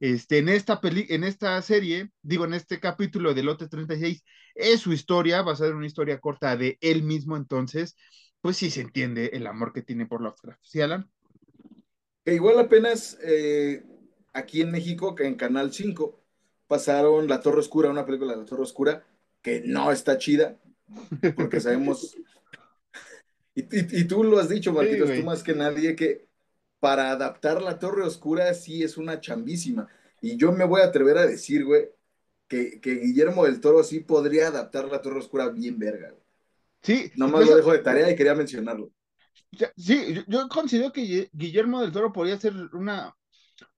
Este, en, esta peli en esta serie, digo, en este capítulo de Lote 36, es su historia, va a ser una historia corta de él mismo, entonces, pues sí se entiende el amor que tiene por Lovecraft. ¿Sí, Alan? Que igual apenas eh, aquí en México, que en Canal 5, pasaron La Torre Oscura, una película de La Torre Oscura, que no está chida, porque sabemos, y, tú lo has dicho, Marquitos, tú más que nadie, que para adaptar La Torre Oscura sí es una chambísima. Y yo me voy a atrever a decir, güey, que, Guillermo del Toro sí podría adaptar La Torre Oscura bien verga. Sí. Nomás lo dejo de tarea y quería mencionarlo. Sí, yo, considero que Guillermo del Toro podría hacer una,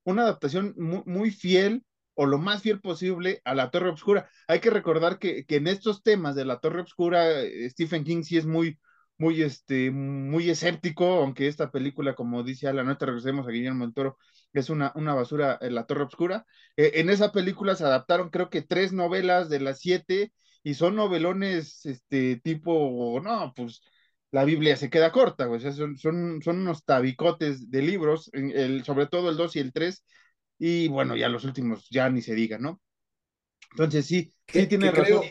una adaptación muy fiel o lo más fiel posible a la Torre Obscura. Hay que recordar que, en estos temas de la Torre Obscura, eh, Stephen King sí es muy, muy, este, muy escéptico, aunque esta película, como dice Alan, no te regresemos a Guillermo del Toro, es una, una basura en la Torre Obscura. Eh, en esa película se adaptaron creo que tres novelas de las siete y son novelones este tipo, no, pues la Biblia se queda corta, o sea, son, son, son unos tabicotes de libros, el, sobre todo el 2 y el 3, y bueno, ya los últimos ya ni se diga, ¿no? Entonces sí, sí tiene razón.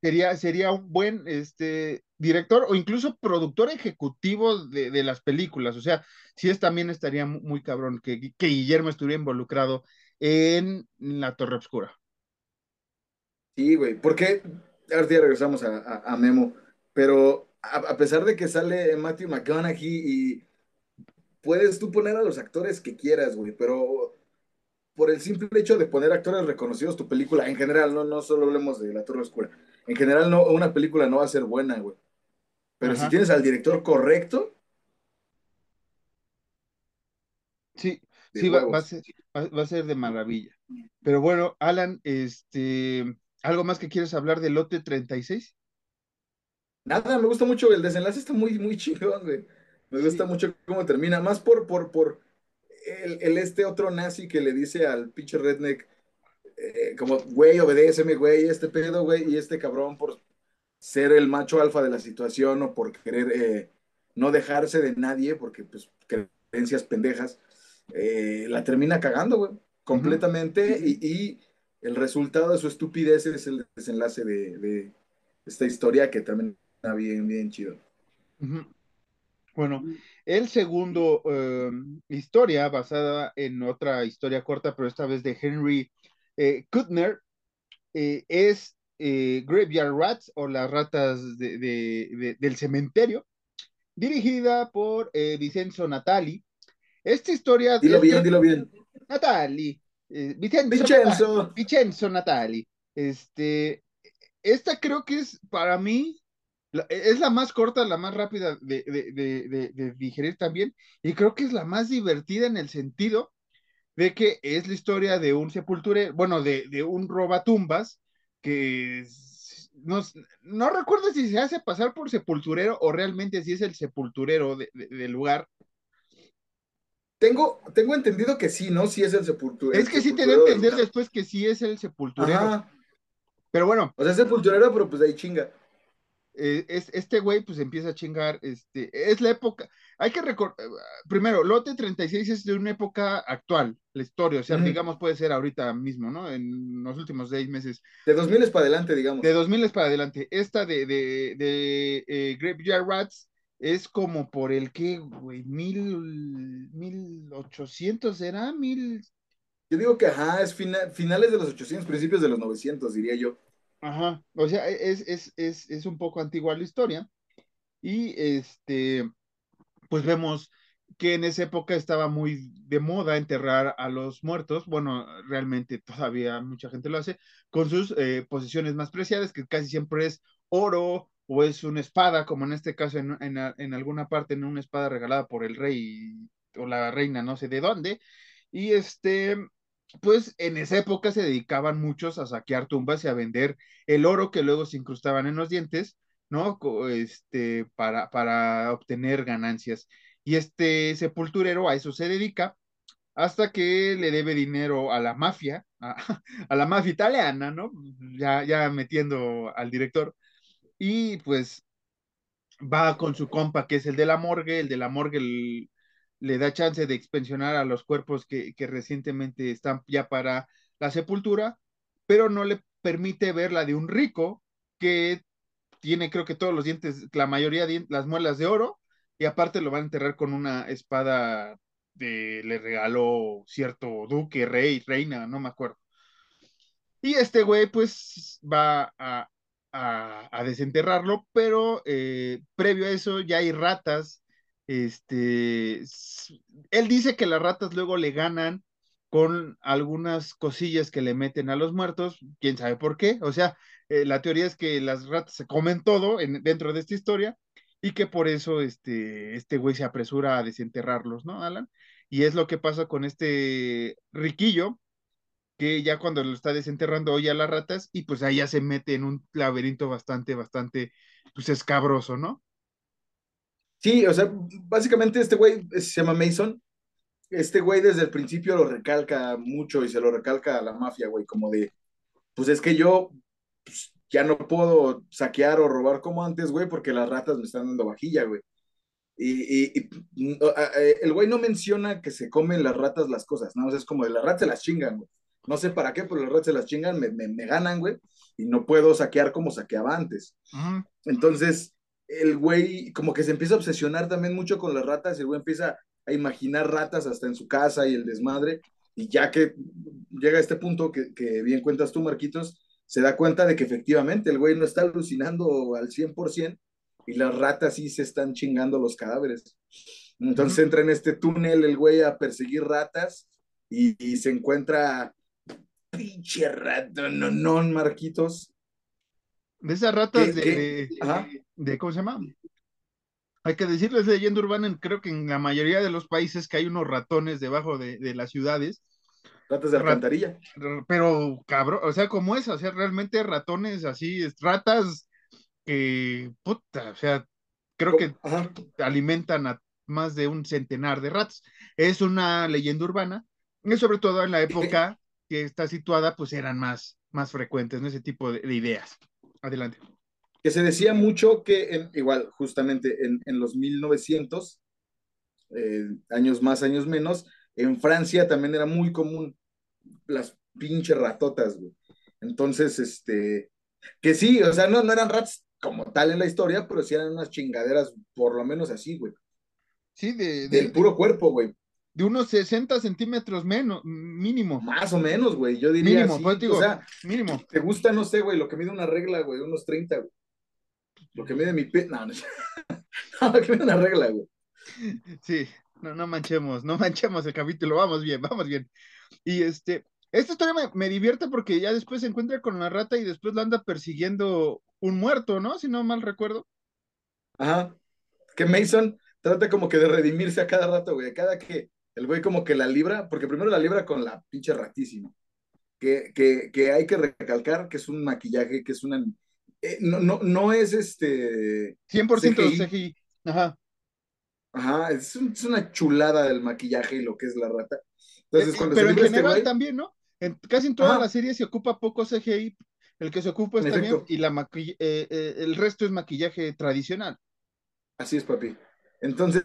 Sería, sería un buen este, director o incluso productor ejecutivo de, las películas. O sea, sí es, también estaría muy, cabrón que, que, Guillermo estuviera involucrado en La Torre Oscura. Sí, güey, porque ahora ya regresamos a, Memo, pero a, pesar de que sale Matthew McConaughey y puedes tú poner a los actores que quieras, güey, pero por el simple hecho de poner actores reconocidos tu película, en general, no, no solo hablemos de La Torre Oscura, en general no, una película no va a ser buena, güey. Pero si tienes al director correcto. Sí, sí, va, a ser, va, a ser, de maravilla. Pero bueno, Alan, este, ¿algo más que quieres hablar del lote 36? Nada, me gusta mucho, el desenlace está muy, muy chingón, güey. Me gusta mucho cómo termina, más por, por, por, el, este otro nazi que le dice al pinche redneck, eh, como, güey, obedéceme, güey, este pedo, güey, y este cabrón por ser el macho alfa de la situación o por querer eh, no dejarse de nadie, porque pues creencias pendejas, eh, la termina cagando, güey, completamente, y, el resultado de su estupidez es el desenlace de, esta historia que también está bien, bien chido. Bueno, el segundo em, historia basada en otra historia corta, pero esta vez de Henry eh, Kuttner, eh, es eh, Graveyard Rats o las ratas del cementerio, dirigida por Vicenzo Natali. Esta historia... Dilo bien, dilo bien. Natali. Vicenzo, Vicenzo Natali. Este, esta creo que es para mí es la más corta, la más rápida de, digerir también, y creo que es la más divertida en el sentido de que es la historia de un sepulturero, bueno, de, un robatumbas que no, recuerdo si se hace pasar por sepulturero o realmente si es el sepulturero del lugar. Tengo, tengo entendido que sí, ¿no? Sí es el sepulturero. Es que sí te da entender después que sí es el sepulturero. Pero bueno. O sea, es sepulturero, pero pues ahí chinga. Eh, es, este güey pues empieza a chingar, este, es la época, hay que recordar, eh, primero, Lote 36 es de una época actual, la historia, o sea, digamos puede ser ahorita mismo, ¿no? En los últimos seis meses. De 2000 es para adelante, digamos. De 2000 es para adelante. Esta de, de, de eh, Graveyard Rats es como por el que, güey, mil, mil ochocientos, ¿era? Mil... Yo digo que, ajá, es finales de los 800, principios de los 900, diría yo. Ajá, o sea, e, es, es, es, es un poco antigua la historia. Y este, pues vemos que en esa época estaba muy de moda enterrar a los muertos, bueno, realmente todavía mucha gente lo hace, con sus eh, posesiones más preciadas, que casi siempre es oro o es una espada, como en este caso en, en, en alguna parte, en una espada regalada por el rey o la reina, no sé de dónde. Y este, pues en esa época se dedicaban muchos a saquear tumbas y a vender el oro que luego se incrustaban en los dientes ¿no? Este, para, para obtener ganancias. Y este sepulturero a eso se dedica hasta que le debe dinero a la mafia, a, la mafia italiana, ¿no? Ya, ya metiendo al director. Y pues va con su compa, que es el de la morgue, el de la morgue le da chance de expensionar a los cuerpos que, que recientemente están ya para la sepultura, pero no le permite ver la de un rico que tiene creo que todos los dientes, la mayoría de las muelas de oro, y aparte lo van a enterrar con una espada de, le regaló cierto duque, rey, reina, no me acuerdo. Y este güey pues va a, a, desenterrarlo, pero eh, previo a eso ya hay ratas. Este, él dice que las ratas luego le ganan con algunas cosillas que le meten a los muertos, quién sabe por qué. O sea, eh, la teoría es que las ratas se comen todo en, dentro de esta historia y que por eso este, este güey se apresura a desenterrarlos, ¿no, Alan? Y es lo que pasa con este riquillo, que ya cuando lo está desenterrando oye a las ratas y pues ahí ya se mete en un laberinto bastante, bastante, pues escabroso, ¿no? Sí, o sea, básicamente este güey se llama Mason. Este güey desde el principio lo recalca mucho y se lo recalca a la mafia, güey, como de, pues es que yo pues, ya no puedo saquear o robar como antes, güey, porque las ratas me están dando vajilla, güey. Y, y, el güey no menciona que se comen las ratas las cosas, ¿no? O sea, es como de las ratas se las chingan, güey. No sé para qué, pero las ratas se las chingan, me, me, ganan, güey, y no puedo saquear como saqueaba antes. Entonces, el güey como que se empieza a obsesionar también mucho con las ratas, el güey empieza a imaginar ratas hasta en su casa y el desmadre, y ya que llega a este punto que, que bien cuentas tú, Marquitos, se da cuenta de que efectivamente el güey no está alucinando al 100% y las ratas sí se están chingando los cadáveres. Entonces entra en este túnel el güey a perseguir ratas y, y se encuentra pinche rato, no, no, Marquitos. De esas ratas de, de, ¿cómo se llama? Hay que decirles leyenda urbana, creo que en la mayoría de los países que hay unos ratones debajo de, de las ciudades. Ratas de alcantarilla. pero cabrón, o sea, como es, o sea, realmente ratones así, ratas que, puta, o sea, creo que alimentan a más de un centenar de ratas. Es una leyenda urbana, y sobre todo en la época que está situada, pues eran más, más frecuentes, ¿no? Ese tipo de, ideas. Adelante. Que se decía mucho que, en, igual, justamente en, en los 1900, eh, años más, años menos, en Francia también era muy común las pinches ratotas, güey. Entonces, este, que sí, o sea, no, no eran rats como tal en la historia, pero sí eran unas chingaderas, por lo menos así, güey. Sí, de, del puro cuerpo, güey de unos 60 centímetros menos, mínimo. Más o menos, güey, yo diría. Mínimo, pues digo, o sea, mínimo. ¿Te gusta, no sé, güey, lo que mide una regla, güey, unos 30, güey? Lo que mide mi pe... No, no, no, lo que mide una regla, güey. Sí, no, no manchemos, no manchemos el capítulo, vamos bien, vamos bien. Y este, esta historia me, me, divierte porque ya después se encuentra con la rata y después la anda persiguiendo un muerto, ¿no? Si no mal recuerdo. Ajá. Que Mason trata como que de redimirse a cada rato, güey. Cada que el güey como que la libra, porque primero la libra con la pinche ratísima, que, que, que hay que recalcar que es un maquillaje, que es una... Eh, no, no, no es este... 100% CGI. CGI. Ajá. Ajá, es, es, una chulada del maquillaje y lo que es la rata. Entonces, eh, cuando pero en este general este también, ¿no? En, casi en toda la serie se ocupa poco CGI, el que se ocupa está bien, y la maqui eh, eh, el resto es maquillaje tradicional. Así es, papi. Entonces,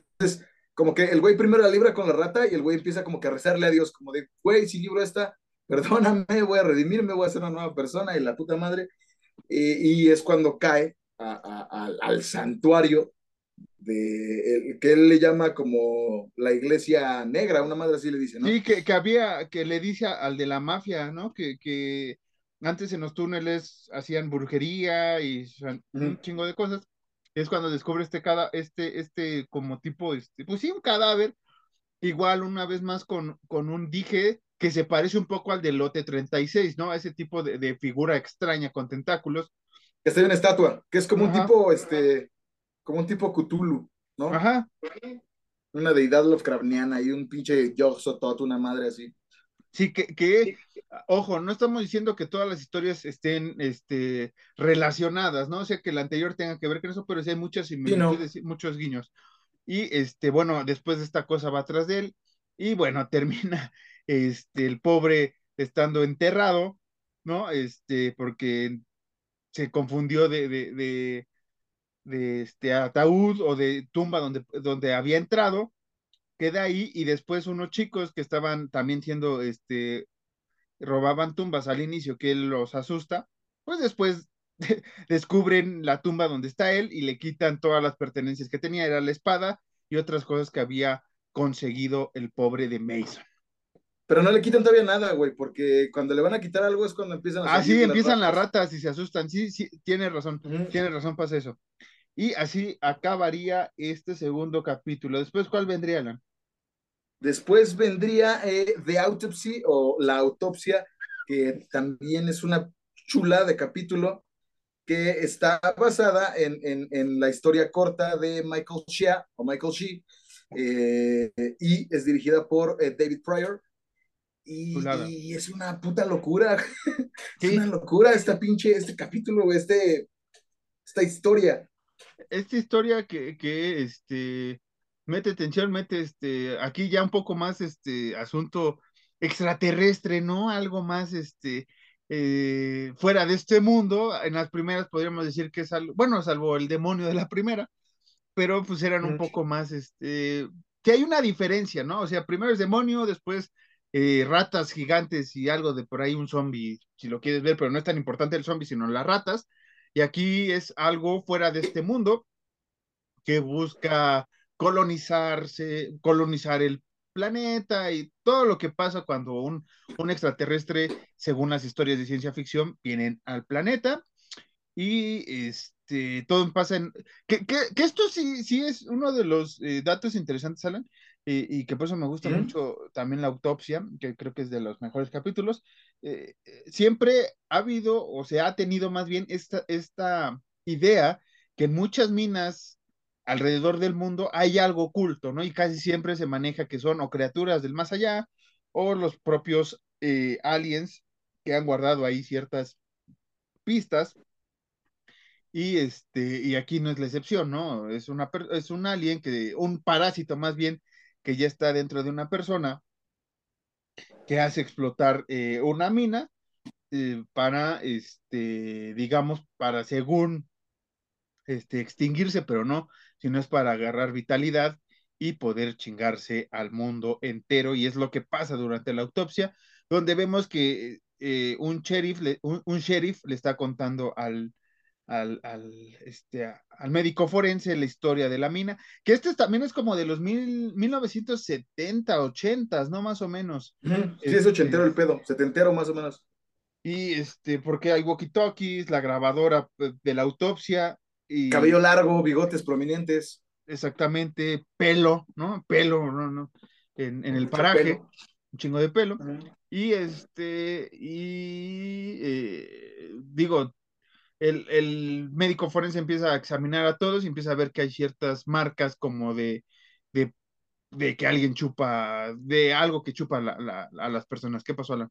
como que el güey primero la libra con la rata y el güey empieza como que a rezarle a Dios, como de, güey, si libro esta, perdóname, voy a redimirme, voy a ser una nueva persona y la puta madre. Y, es cuando cae al santuario de que él le llama como la iglesia negra, una madre así le dice, ¿no? Sí, que, que había, que le dice al de la mafia, ¿no? Que, que antes en los túneles hacían brujería y un chingo de cosas es cuando descubre este, cada, este, este como tipo, este, pues sí, un cadáver, igual una vez más con, con un dije que se parece un poco al del lote 36, ¿no? A ese tipo de, de figura extraña con tentáculos. Está en una estatua, que es como un tipo, este, como un tipo Cthulhu, ¿no? Ajá. Una deidad Lovecraftiana y un pinche Yog Sotot, una madre así. Sí, que, que, ojo, no estamos diciendo que todas las historias estén este, relacionadas, ¿no? O sea, que la anterior tenga que ver con eso, pero sí hay muchas similitudes, muchos guiños. Y este, bueno, después de esta cosa va atrás de él, y bueno, termina este, el pobre estando enterrado, ¿no? Este, porque se confundió de, de, de, este ataúd o de tumba donde, donde había entrado, queda ahí y después unos chicos que estaban también siendo, este, robaban tumbas al inicio, que él los asusta, pues después descubren la tumba donde está él y le quitan todas las pertenencias que tenía, era la espada y otras cosas que había conseguido el pobre de Mason. Pero no le quitan todavía nada, güey, porque cuando le van a quitar algo es cuando empiezan a... Ah, sí, empiezan las ratas. y se asustan. Sí, sí, tiene razón, tiene razón, pasa eso. Y así acabaría este segundo capítulo. Después, ¿cuál vendría, Alan? Después vendría eh, The Autopsy o La Autopsia, que también es una chula de capítulo que está basada en, en, la historia corta de Michael Shea o Michael Shea eh, y es dirigida por eh, David Pryor. Y, es una puta locura. es una locura esta pinche, este capítulo, este, esta historia. Esta historia que, que este, mete tensión, mete este, aquí ya un poco más este asunto extraterrestre, ¿no? Algo más este eh, fuera de este mundo. En las primeras podríamos decir que es algo, bueno, salvo el demonio de la primera, pero pues eran un poco más este que hay una diferencia, ¿no? O sea, primero es demonio, después eh, ratas gigantes y algo de por ahí un zombie, si lo quieres ver, pero no es tan importante el zombie, sino las ratas. Y aquí es algo fuera de este mundo que busca colonizarse, colonizar el planeta y todo lo que pasa cuando un, un extraterrestre, según las historias de ciencia ficción, vienen al planeta y este, todo pasa en... Que, que, esto sí, sí es uno de los eh, datos interesantes, Alan, y que por eso me gusta mucho también la autopsia, que creo que es de los mejores capítulos. Eh, eh, siempre ha habido, o se ha tenido más bien esta, esta idea que en muchas minas alrededor del mundo hay algo oculto, ¿no? Y casi siempre se maneja que son o criaturas del más allá o los propios eh, aliens que han guardado ahí ciertas pistas. Y este, y aquí no es la excepción, ¿no? Es una es un alien que, un parásito más bien, que ya está dentro de una persona que hace explotar eh, una mina eh, para, este, digamos, para según este, extinguirse, pero no, sino es para agarrar vitalidad y poder chingarse al mundo entero. Y es lo que pasa durante la autopsia, donde vemos que eh, un, sheriff un, sheriff le está contando al, al, este, al médico forense la historia de la mina, que este también es como de los mil, 1970, 80, ¿no? Más o menos. Sí, es este ochentero el pedo, setentero más o menos. Y este, porque hay walkie-talkies, la grabadora pues, de la autopsia, Cabello largo, bigotes prominentes. Exactamente, pelo, ¿no? Pelo, ¿no? no en, el paraje, un chingo de pelo. Y este, y eh, digo, el, el, médico forense empieza a examinar a todos y empieza a ver que hay ciertas marcas como de, de, que alguien chupa, de algo que chupa a las personas. ¿Qué pasó, Alan?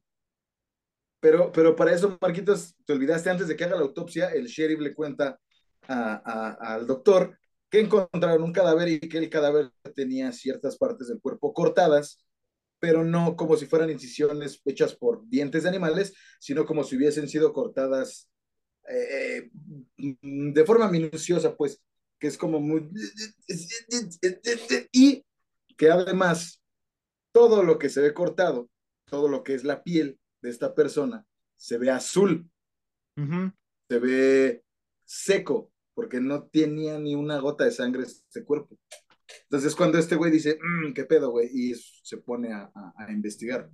Pero, pero para eso, Marquitos, te olvidaste antes de que haga la autopsia, el sheriff le cuenta al doctor que encontraron un cadáver y que el cadáver tenía ciertas partes del cuerpo cortadas, pero no como si fueran incisiones hechas por dientes de animales, sino como si hubiesen sido cortadas eh, de forma minuciosa, pues, que es como muy... Y que además todo lo que se ve cortado, todo lo que es la piel de esta persona, se ve azul, se ve seco, porque no tenía ni una gota de sangre este cuerpo. Entonces cuando este güey dice, mmm, qué pedo, güey, y se pone a, investigar.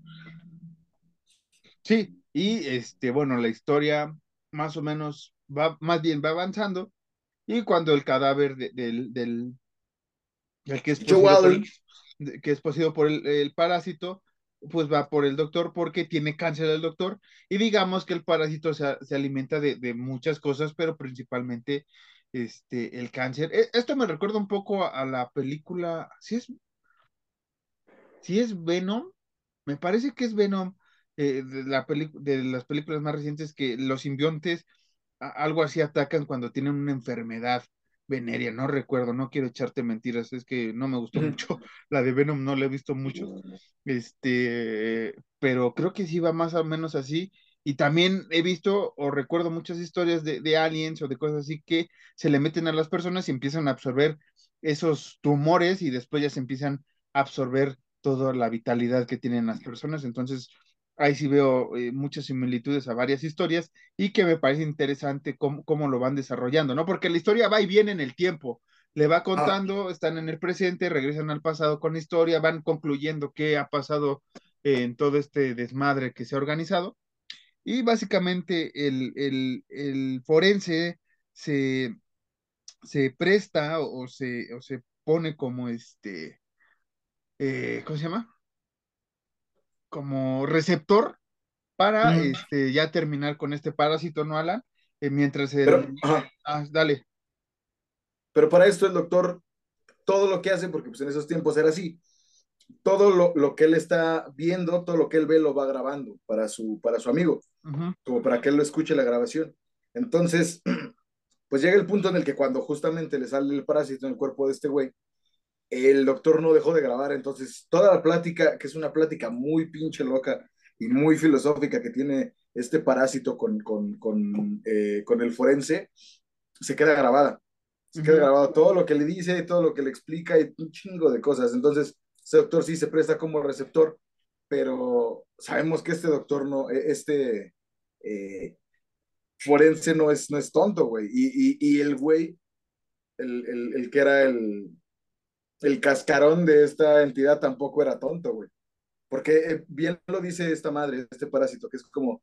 Sí, y este, bueno, la historia más o menos va, más bien va avanzando, y cuando el cadáver del, del, que es poseído por el, que es poseído por el, parásito, pues va por el doctor porque tiene cáncer el doctor y digamos que el parásito se, se alimenta de, de, muchas cosas, pero principalmente este, el cáncer. E, esto me recuerda un poco a, la película, si es, si es Venom, me parece que es Venom, eh, de, la de las películas más recientes que los simbiontes algo así atacan cuando tienen una enfermedad veneria, no recuerdo, no quiero echarte mentiras, es que no me gustó mucho, la de Venom no la he visto mucho, este, pero creo que sí va más o menos así, y también he visto o recuerdo muchas historias de, de aliens o de cosas así que se le meten a las personas y empiezan a absorber esos tumores y después ya se empiezan a absorber toda la vitalidad que tienen las personas, entonces ahí sí veo eh, muchas similitudes a varias historias y que me parece interesante cómo, cómo, lo van desarrollando, ¿no? Porque la historia va y viene en el tiempo, le va contando, están en el presente, regresan al pasado con la historia, van concluyendo qué ha pasado en todo este desmadre que se ha organizado. Y básicamente el, el, el forense se, se presta o, se, o se pone como este, eh, ¿cómo se llama? Como receptor para este, ya terminar con este parásito, ¿no, Alan? Eh, mientras el... ah, dale. Pero para esto el doctor, todo lo que hace, porque pues en esos tiempos era así, todo lo, lo, que él está viendo, todo lo que él ve lo va grabando para su, para su amigo, como para que él lo escuche la grabación. Entonces, pues llega el punto en el que cuando justamente le sale el parásito en el cuerpo de este güey, el doctor no dejó de grabar, entonces toda la plática, que es una plática muy pinche loca y muy filosófica que tiene este parásito con, con, con, eh, con el forense, se queda grabada. Se queda grabado todo lo que le dice, todo lo que le explica y un chingo de cosas. Entonces, ese doctor sí se presta como receptor, pero sabemos que este doctor no, e, este eh, forense no es, no es tonto, güey. Y, y, y, el güey, el, el, el que era el, el cascarón de esta entidad tampoco era tonto, güey. Porque eh, bien lo dice esta madre, este parásito, que es como,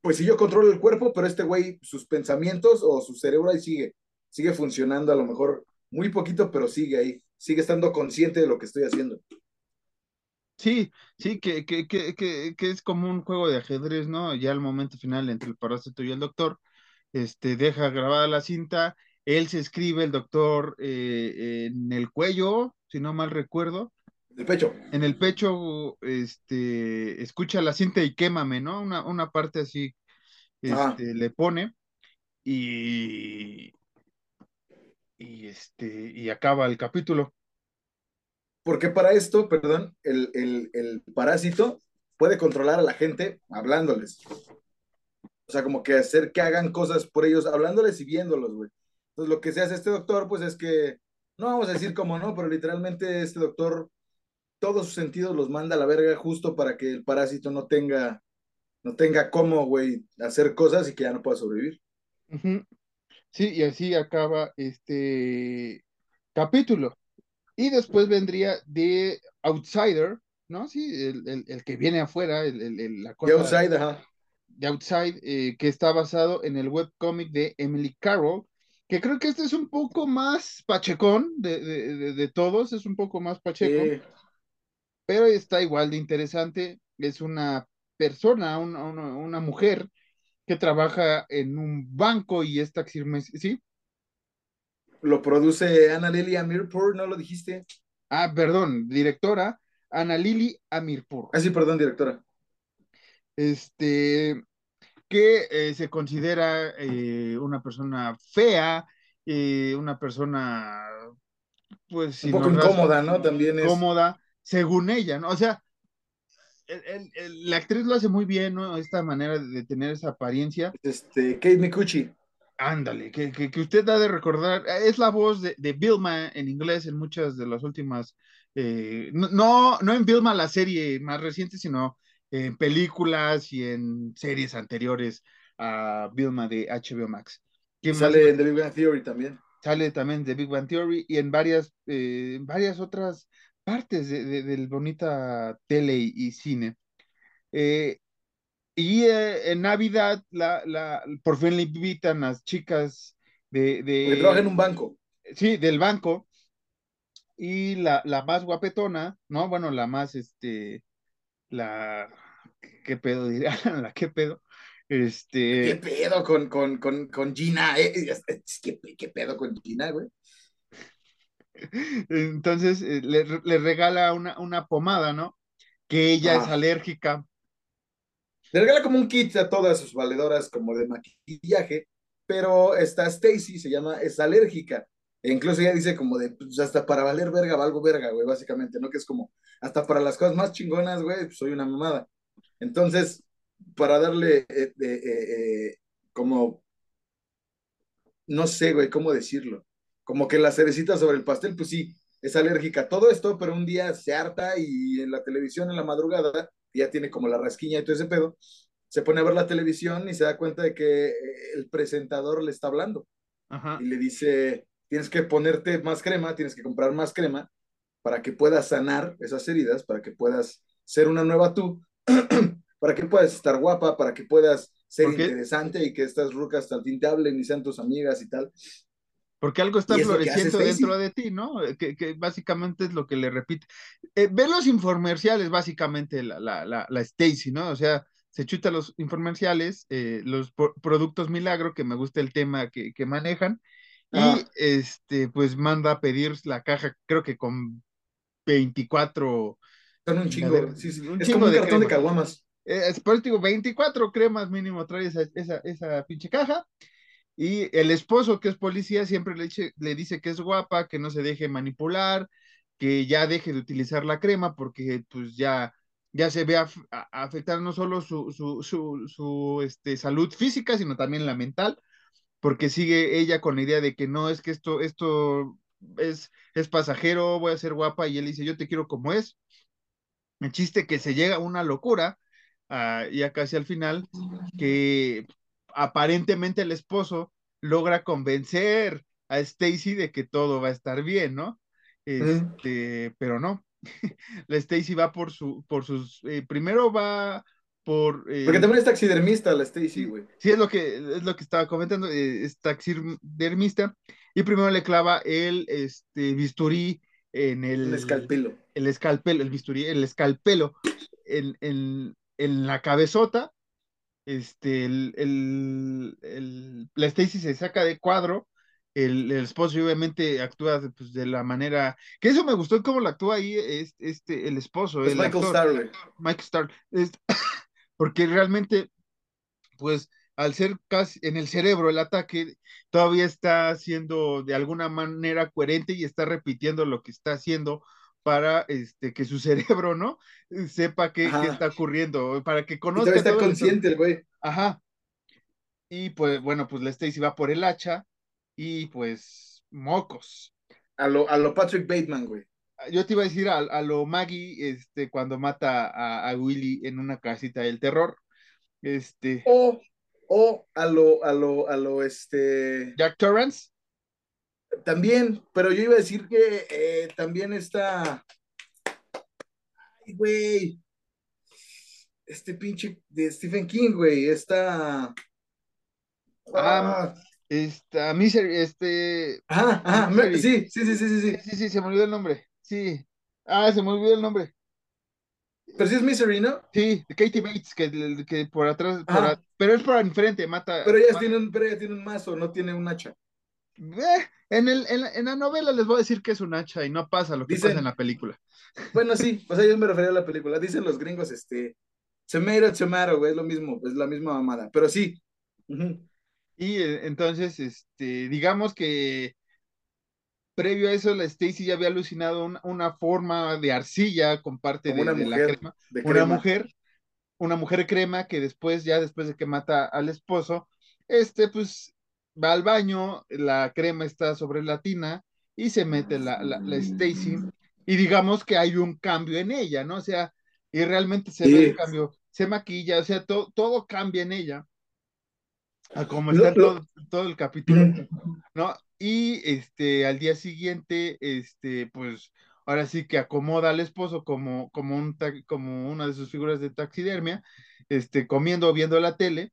pues si yo controlo el cuerpo, pero este güey, sus pensamientos o su cerebro ahí sigue, sigue funcionando a lo mejor muy poquito, pero sigue ahí, sigue estando consciente de lo que estoy haciendo. Sí, sí, que, que, que, que, es como un juego de ajedrez, ¿no? Ya al momento final entre el parásito y el doctor, este, deja grabada la cinta él se escribe, el doctor, eh, en el cuello, si no mal recuerdo. En el pecho. En el pecho, este, escucha la cinta y quémame, ¿no? Una, una parte así, este, le pone y, y, este, y acaba el capítulo. Porque para esto, perdón, el, el, el parásito puede controlar a la gente hablándoles. O sea, como que hacer que hagan cosas por ellos, hablándoles y viéndolos, güey. Entonces, lo que se hace este doctor, pues es que, no vamos a decir cómo no, pero literalmente este doctor, todos sus sentidos los manda a la verga justo para que el parásito no tenga, no tenga cómo, güey, hacer cosas y que ya no pueda sobrevivir. Sí, y así acaba este capítulo. Y después vendría de Outsider, ¿no? Sí, el, el, que viene afuera, el, el la cosa. De Outside, ajá. De Outside, eh, que está basado en el webcómic de Emily Carroll, que creo que este es un poco más pachecón de, de, de, todos, es un poco más pacheco, pero está igual de interesante. Es una persona, una, una, mujer que trabaja en un banco y es taxirme, ¿sí? Lo produce Ana Lili Amirpur, ¿no lo dijiste? Ah, perdón, directora, Ana Lili Amirpur. Ah, sí, perdón, directora. Este, que eh, se considera eh, una persona fea, eh, una persona, pues... Un poco incómoda, ¿no? También es... Incómoda, según ella, ¿no? O sea, la actriz lo hace muy bien, ¿no? Esta manera de tener esa apariencia. Este, Kate Mikuchi. Ándale, que, que, usted ha de recordar, es la voz de, de Vilma en inglés en muchas de las últimas, no, no en Vilma la serie más reciente, sino en películas y en series anteriores a Vilma de HBO Max. Sale en The Big Bang Theory también. Sale también de Big Bang Theory y en varias, eh, varias otras partes de, del bonita tele y, cine. Eh, y eh, en Navidad, la, la, por fin le invitan a las chicas de... de que trabaja en un banco. Sí, del banco. Y la, la más guapetona, ¿no? Bueno, la más, este, la, ¿qué pedo diría? la qué pedo. Este... ¿Qué pedo con, con, con, con Gina? Eh, eh, ¿Qué, ¿Qué, pedo con Gina, güey? Entonces eh, le, le, regala una, una pomada, ¿no? Que ella es alérgica. Le regala como un kit a todas sus valedoras como de maquillaje, pero esta Stacy se llama, es alérgica. E incluso ella dice como de, pues hasta para valer verga, valgo verga, güey, básicamente, ¿no? Que es como, hasta para las cosas más chingonas, güey, pues soy una mamada. Entonces, para darle eh, eh, eh, como, no sé, güey, cómo decirlo, como que la cerecita sobre el pastel, pues sí, es alérgica a todo esto, pero un día se harta y en la televisión en la madrugada ya tiene como la rasquiña y todo ese pedo, se pone a ver la televisión y se da cuenta de que el presentador le está hablando Ajá. y le dice, tienes que ponerte más crema, tienes que comprar más crema para que puedas sanar esas heridas, para que puedas ser una nueva tú, para que puedas estar guapa, para que puedas ser interesante y que estas rucas tal fin te hablen y sean tus amigas y tal. Porque algo está floreciendo dentro de ti, ¿no? Que, que, básicamente es lo que le repite. Eh, ve los infomerciales, básicamente, la, la, la, la Stacy, ¿no? O sea, se chuta los infomerciales, eh, los productos milagro, que me gusta el tema que, que manejan, ah. y este, pues manda a pedir la caja, creo que con 24. Son un chingo, sí, sí. Un es chingo como un de cartón de caguamas. Eh, es, por eso digo, 24 cremas mínimo trae esa, esa, esa pinche caja. Y el esposo, que es policía, siempre le dice, le dice que es guapa, que no se deje manipular, que ya deje de utilizar la crema porque pues ya, ya se ve afectar no solo su, su, su, su este, salud física, sino también la mental, porque sigue ella con la idea de que no es que esto, esto es, es pasajero, voy a ser guapa, y él dice, yo te quiero como es. El chiste que se llega a una locura, uh, ya casi al final, que aparentemente el esposo logra convencer a Stacy de que todo va a estar bien, ¿no? Este, pero no. la Stacy va por su, por sus, eh, primero va por. Eh, Porque también es taxidermista la Stacy, güey. Sí, es lo que, es lo que estaba comentando, eh, es taxidermista, y primero le clava el este, bisturí en el. El escalpelo. El escalpelo, el bisturí, el escalpelo en, en, en la cabezota, este, el, el, el, la Stacy se saca de cuadro, el, el esposo obviamente actúa de, pues, de la manera, que eso me gustó cómo lo actúa ahí este, este el esposo. Es el Michael Starr. Michael Starr, porque realmente, pues, al ser casi en el cerebro el ataque, todavía está siendo de alguna manera coherente y está repitiendo lo que está haciendo para este, que su cerebro, ¿no? Sepa qué, qué está ocurriendo, para que conozca. está consciente el güey. Ajá. Y pues, bueno, pues la Stacy va por el hacha y pues, mocos. A lo, a lo Patrick Bateman, güey. Yo te iba a decir a, a lo Maggie, este, cuando mata a, a, Willy en una casita del terror. Este. O, o a lo, a lo, a lo, este. Jack Torrance. También, pero yo iba a decir que eh, también está. Ay, güey. Este pinche de Stephen King, güey. Está. Ah, está Misery, este. Ajá, ajá. Misery. Sí, sí, sí, sí, sí, sí. Sí, sí, se me olvidó el nombre. Sí. Ah, se me olvidó el nombre. Pero sí es Misery, ¿no? Sí, Katie Bates, que, que por atrás, por a, pero es por enfrente, mata. Pero ella, tiene un, pero ella tiene un mazo, no tiene un hacha. Eh, en, el, en, la, en, la, novela les voy a decir que es un hacha y no pasa lo que Dicen, pasa en la película. Bueno, sí, o sea, yo me refería a la película. Dicen los gringos, este, tomato, tomato, güey, es lo mismo, es la misma mamada, pero sí. Uh -huh. Y eh, entonces, este, digamos que previo a eso, la Stacy ya había alucinado una, una, forma de arcilla con parte de, una de mujer, la crema. De una mujer, una mujer crema que después, ya después de que mata al esposo, este, pues va al baño, la crema está sobre la tina y se mete la, la, la Stacy y digamos que hay un cambio en ella, ¿no? O sea, y realmente se Sí. ve el cambio, se maquilla, o sea, to- todo cambia en ella, a como Lo- está lo- todo, todo el capítulo, ¿no? Y este, al día siguiente, este, pues, ahora sí que acomoda al esposo como, como, un, como una de sus figuras de taxidermia, este, comiendo o viendo la tele,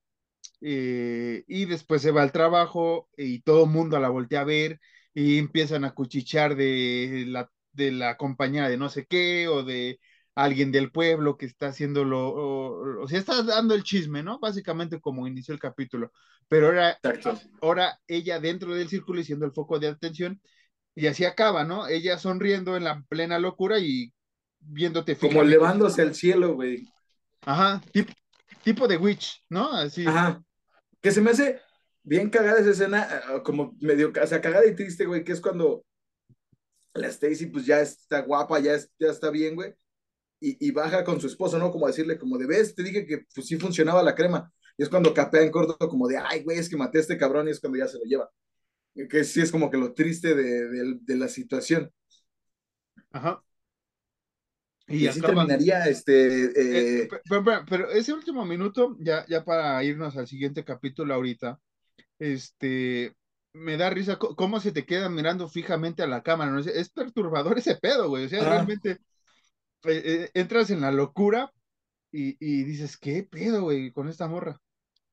eh, y después se va al trabajo y todo el mundo la voltea a ver y empiezan a cuchichear de la, de la compañera de no sé qué o de alguien del pueblo que está haciéndolo, o, o sea, está dando el chisme, ¿no? Básicamente como inició el capítulo, pero ahora, ahora ella dentro del círculo y siendo el foco de atención y así acaba, ¿no? Ella sonriendo en la plena locura y viéndote Como fijamente. elevándose al cielo, güey. Ajá, tip- tipo de Witch, ¿no? Así. Ajá. Que se me hace bien cagada esa escena, eh, como medio, o sea, cagada y triste, güey, que es cuando la Stacy pues ya está guapa, ya, ya está bien, güey, y, y, baja con su esposo, ¿no? Como decirle, como de, ves, te dije que pues sí funcionaba la crema. Y es cuando capea en corto como de, ay, güey, es que maté a este cabrón y es cuando ya se lo lleva. Que sí es como que lo triste de, de, de la situación. Ajá. Y, así terminaría este. Eh... Eh, pero, pero, pero, ese último minuto, ya, ya para irnos al siguiente capítulo ahorita, este. Me da risa cómo se te queda mirando fijamente a la cámara. ¿no? Es perturbador ese pedo, güey. O sea, ah. realmente eh, entras en la locura y, y, dices, ¿qué pedo, güey, con esta morra?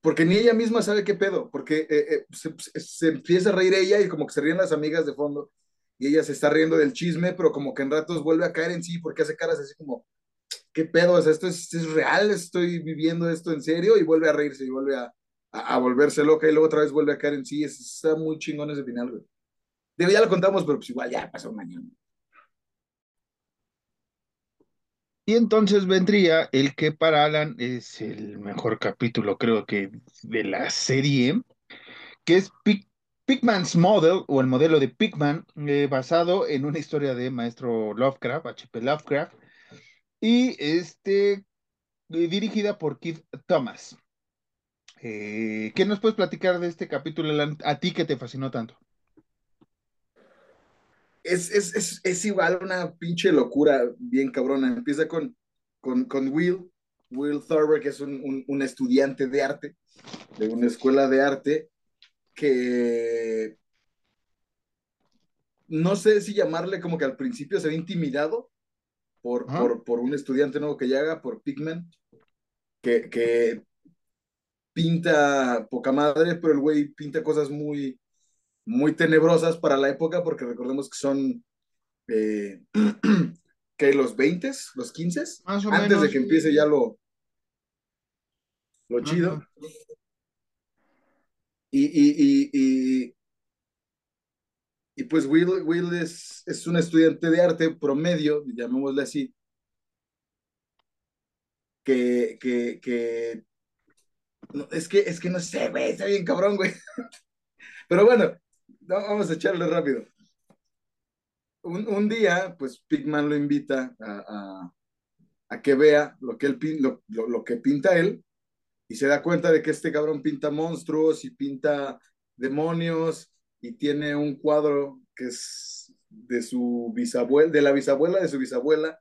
Porque ni ella misma sabe qué pedo, porque se, se empieza a reír ella y como que se ríen las amigas de fondo y ella se está riendo del chisme, pero como que en ratos vuelve a caer en sí porque hace caras así como, ¿qué pedo? O sea, esto es, es real, estoy viviendo esto en serio y vuelve a reírse y vuelve a, a, volverse loca y luego otra vez vuelve a caer en sí. Es, está muy chingón ese final, güey. Digo, ya lo contamos, pero pues igual ya pasó un año. Y entonces vendría el que para Alan es el mejor capítulo, creo que, de la serie, que es Pic Model, o el modelo de Pigman, eh, basado en una historia de maestro Lovecraft, H.P. Lovecraft, y este, eh, dirigida por Keith Thomas. Eh, ¿Qué nos puedes platicar de este capítulo a ti que te fascinó tanto? Es, es, es, es igual una pinche locura bien cabrona. Empieza con, con, con Will, Will Thorber, que es un, un, un estudiante de arte, de una escuela de arte, que no sé si llamarle como que al principio se ve intimidado por, por, por, un estudiante nuevo que llega, por Pigman, que, que pinta poca madre, pero el güey pinta cosas muy, muy tenebrosas para la época, porque recordemos que son eh, que los 20, los 15, Más o antes menos. de que empiece ya lo, lo chido. Y, y, y, y, y, pues Will, Will es, es un estudiante de arte promedio, llamémosle así, que, que, que no, es que es que no sé, güey, está bien cabrón, güey. Pero bueno, no, vamos a echarle rápido. Un, un, día, pues Pigman lo invita a, a, a que vea lo que, él, lo, lo, lo que pinta él y se da cuenta de que este cabrón pinta monstruos y pinta demonios y tiene un cuadro que es de su bisabuela, de la bisabuela de su bisabuela,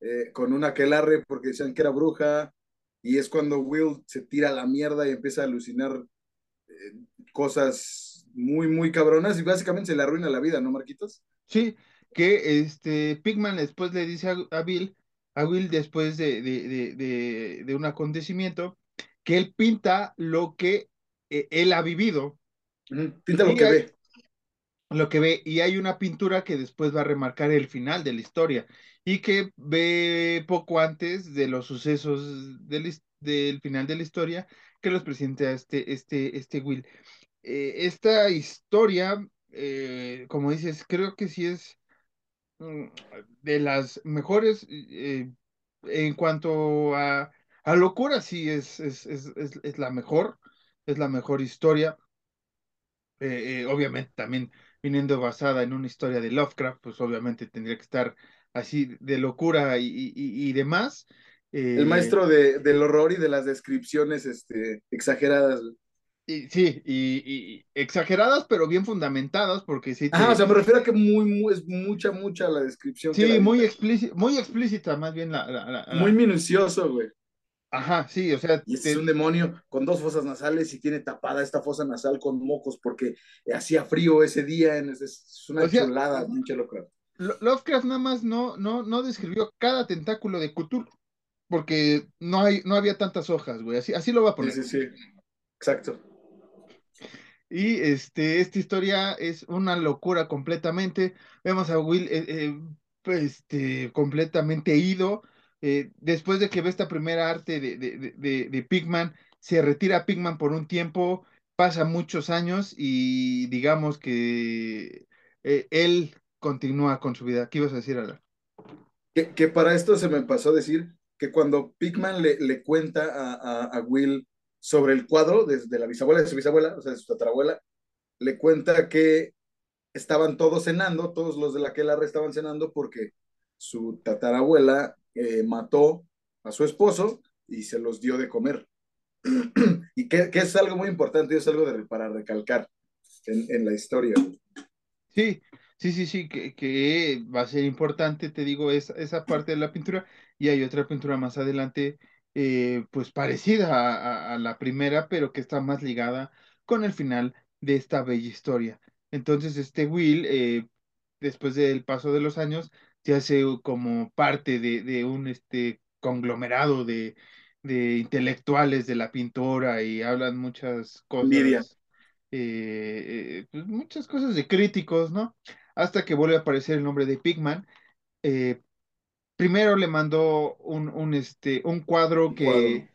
eh, con una aquelarre porque decían que era bruja, y es cuando Will se tira a la mierda y empieza a alucinar eh, cosas muy, muy cabronas y básicamente se le arruina la vida, ¿no, Marquitos? Sí, que este Pigman después le dice a, a Bill, a Will después de, de, de, de, un acontecimiento, que él pinta lo que eh, él ha vivido. Pinta lo que hay, ve. Lo que ve, y hay una pintura que después va a remarcar el final de la historia y que ve poco antes de los sucesos del, del final de la historia que los presenta este, este, este Will. Eh, esta historia, eh, como dices, creo que sí es mm, de las mejores eh, en cuanto a a locura sí es, es, es, es, es la mejor, es la mejor historia. Obviamente también viniendo basada en una historia de Lovecraft, pues obviamente tendría que estar así de locura y, y, y demás. El maestro de, del horror y de las descripciones este, exageradas. Y, sí, y, y, exageradas, pero bien fundamentadas, porque sí. Te... Ah, o sea, me refiero a que muy, muy es mucha, mucha la descripción. Sí, la muy, explícita, muy explícita, más bien la. la, la muy minucioso, güey. Ajá, sí, o sea. Y este te... es un demonio con dos fosas nasales y tiene tapada esta fosa nasal con mocos porque hacía frío ese día. En, es, es, una o sea, chulada, pinche Lovecraft. Lovecraft nada más no, no, no describió cada tentáculo de Cthulhu porque no, hay, no había tantas hojas, güey. Así, así lo va a poner. Sí, sí, sí. Exacto. Y este, esta historia es una locura completamente. Vemos a Will eh, eh, este, completamente ido. Eh, después de que ve esta primera arte de, de, de, de, Pigman, se retira Pigman por un tiempo, pasa muchos años y digamos que él continúa con su vida. ¿Qué ibas a decir, Alan? Que, que, para esto se me pasó a decir que cuando Pigman le, le cuenta a, a, a, Will sobre el cuadro desde la bisabuela de su bisabuela, o sea, de su tatarabuela, le cuenta que estaban todos cenando, todos los de la Quelarre estaban cenando porque su tatarabuela eh, mató a su esposo y se los dio de comer. y que, que, es algo muy importante, es algo de, para recalcar en, en, la historia. Sí, sí, sí, sí, que, que, va a ser importante, te digo, esa, esa parte de la pintura y hay otra pintura más adelante, eh, pues parecida a, a, a, la primera, pero que está más ligada con el final de esta bella historia. Entonces, este Will, eh, después del paso de los años, se hace como parte de, de un este, conglomerado de, de, intelectuales de la pintura y hablan muchas cosas, eh, pues muchas cosas de críticos, ¿no? Hasta que vuelve a aparecer el nombre de Pigman. Eh, primero le mandó un, un, este, un cuadro que, Cuadro.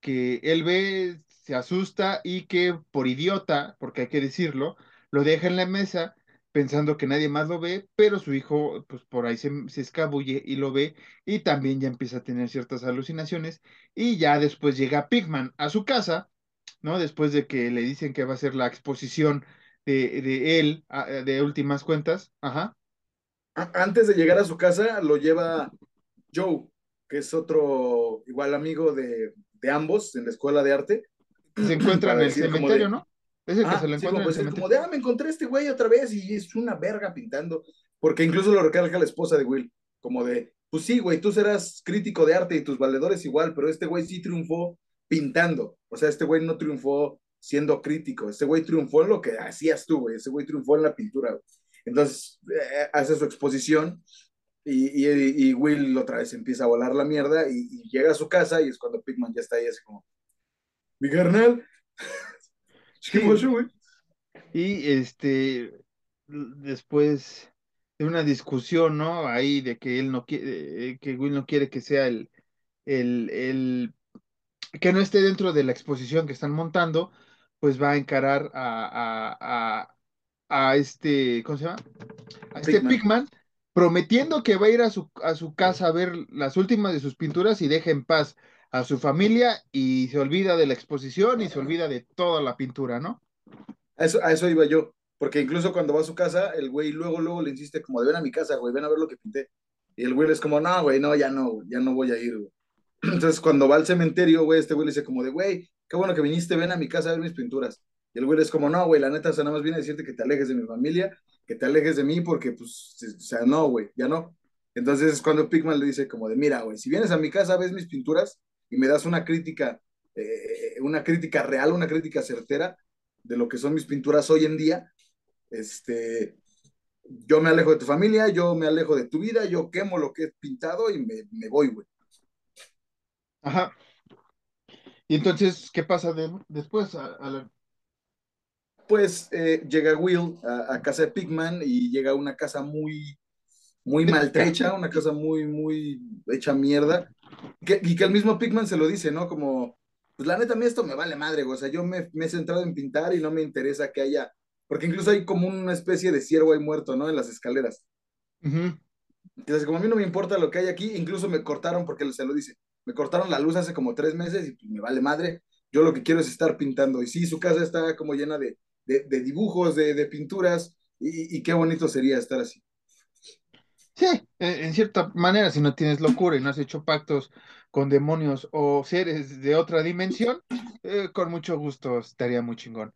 que él ve, se asusta y que por idiota, porque hay que decirlo, lo deja en la mesa pensando que nadie más lo ve, pero su hijo, pues por ahí se, se, escabulle y lo ve, y también ya empieza a tener ciertas alucinaciones, y ya después llega Pigman a su casa, ¿no? Después de que le dicen que va a ser la exposición de, de él, de últimas cuentas, ajá. Antes de llegar a su casa, lo lleva Joe, que es otro igual amigo de, de ambos en la escuela de arte. Se encuentra en el cementerio, de... ¿no? Es el que ah, se lo encuentra sí, como, pues, en el como de, ah, me encontré este güey otra vez y es una verga pintando. Porque incluso lo recalca la esposa de Will, como de, pues sí, güey, tú serás crítico de arte y tus valedores igual, pero este güey sí triunfó pintando. O sea, este güey no triunfó siendo crítico, este güey triunfó en lo que hacías tú, güey, ese güey triunfó en la pintura. Güey. Entonces, eh, hace su exposición y, y, y, Will otra vez empieza a volar la mierda y, y, llega a su casa y es cuando Pigman ya está ahí así como, mi carnal, Sí, güey. Y este, después de una discusión, ¿no? Ahí de que él no quiere, que Will no quiere que sea el, el, el, que no esté dentro de la exposición que están montando, pues va a encarar a, a, a, a este, ¿cómo se llama? A este Pigman. Prometiendo que va a ir a su, a su casa a ver las últimas de sus pinturas y deje en paz a su familia y se olvida de la exposición y se olvida de toda la pintura, ¿no? A eso, a eso iba yo, porque incluso cuando va a su casa, el güey luego, luego le insiste como de ven a mi casa, güey, ven a ver lo que pinté. Y el güey es como, no, güey, no, ya no, ya no voy a ir, güey. Entonces cuando va al cementerio, güey, este güey le dice como de, güey, qué bueno que viniste, ven a mi casa a ver mis pinturas. Y el güey es como, no, güey, la neta, o nada más viene a decirte que te alejes de mi familia, que te alejes de mí, porque, pues, o sea, no, güey, ya no. Entonces es cuando Pigman le dice como de, mira, güey, si vienes a mi casa, ves mis pinturas, y me das una crítica, eh, una crítica real, una crítica certera de lo que son mis pinturas hoy en día, este, yo me alejo de tu familia, yo me alejo de tu vida, yo quemo lo que he pintado y me, voy, güey. Ajá. Y entonces, ¿qué pasa de, después? Pues eh, llega Will a, a, casa de Pigman y llega a una casa muy, muy maltrecha, una casa muy, muy hecha mierda. Que, y que el mismo Pigman se lo dice, ¿no? Como, pues la neta, a mí esto me vale madre, o sea, yo me, me, he centrado en pintar y no me interesa que haya, porque incluso hay como una especie de ciervo ahí muerto, ¿no? En las escaleras. Uh -huh. Entonces, como a mí no me importa lo que hay aquí, incluso me cortaron, porque se lo dice, me cortaron la luz hace como tres meses y pues me vale madre, yo lo que quiero es estar pintando. Y sí, su casa está como llena de, de, de dibujos, de, de pinturas, y, y qué bonito sería estar así. Sí, en cierta manera, si no tienes locura y no has hecho pactos con demonios o seres de otra dimensión, eh, con mucho gusto estaría muy chingón.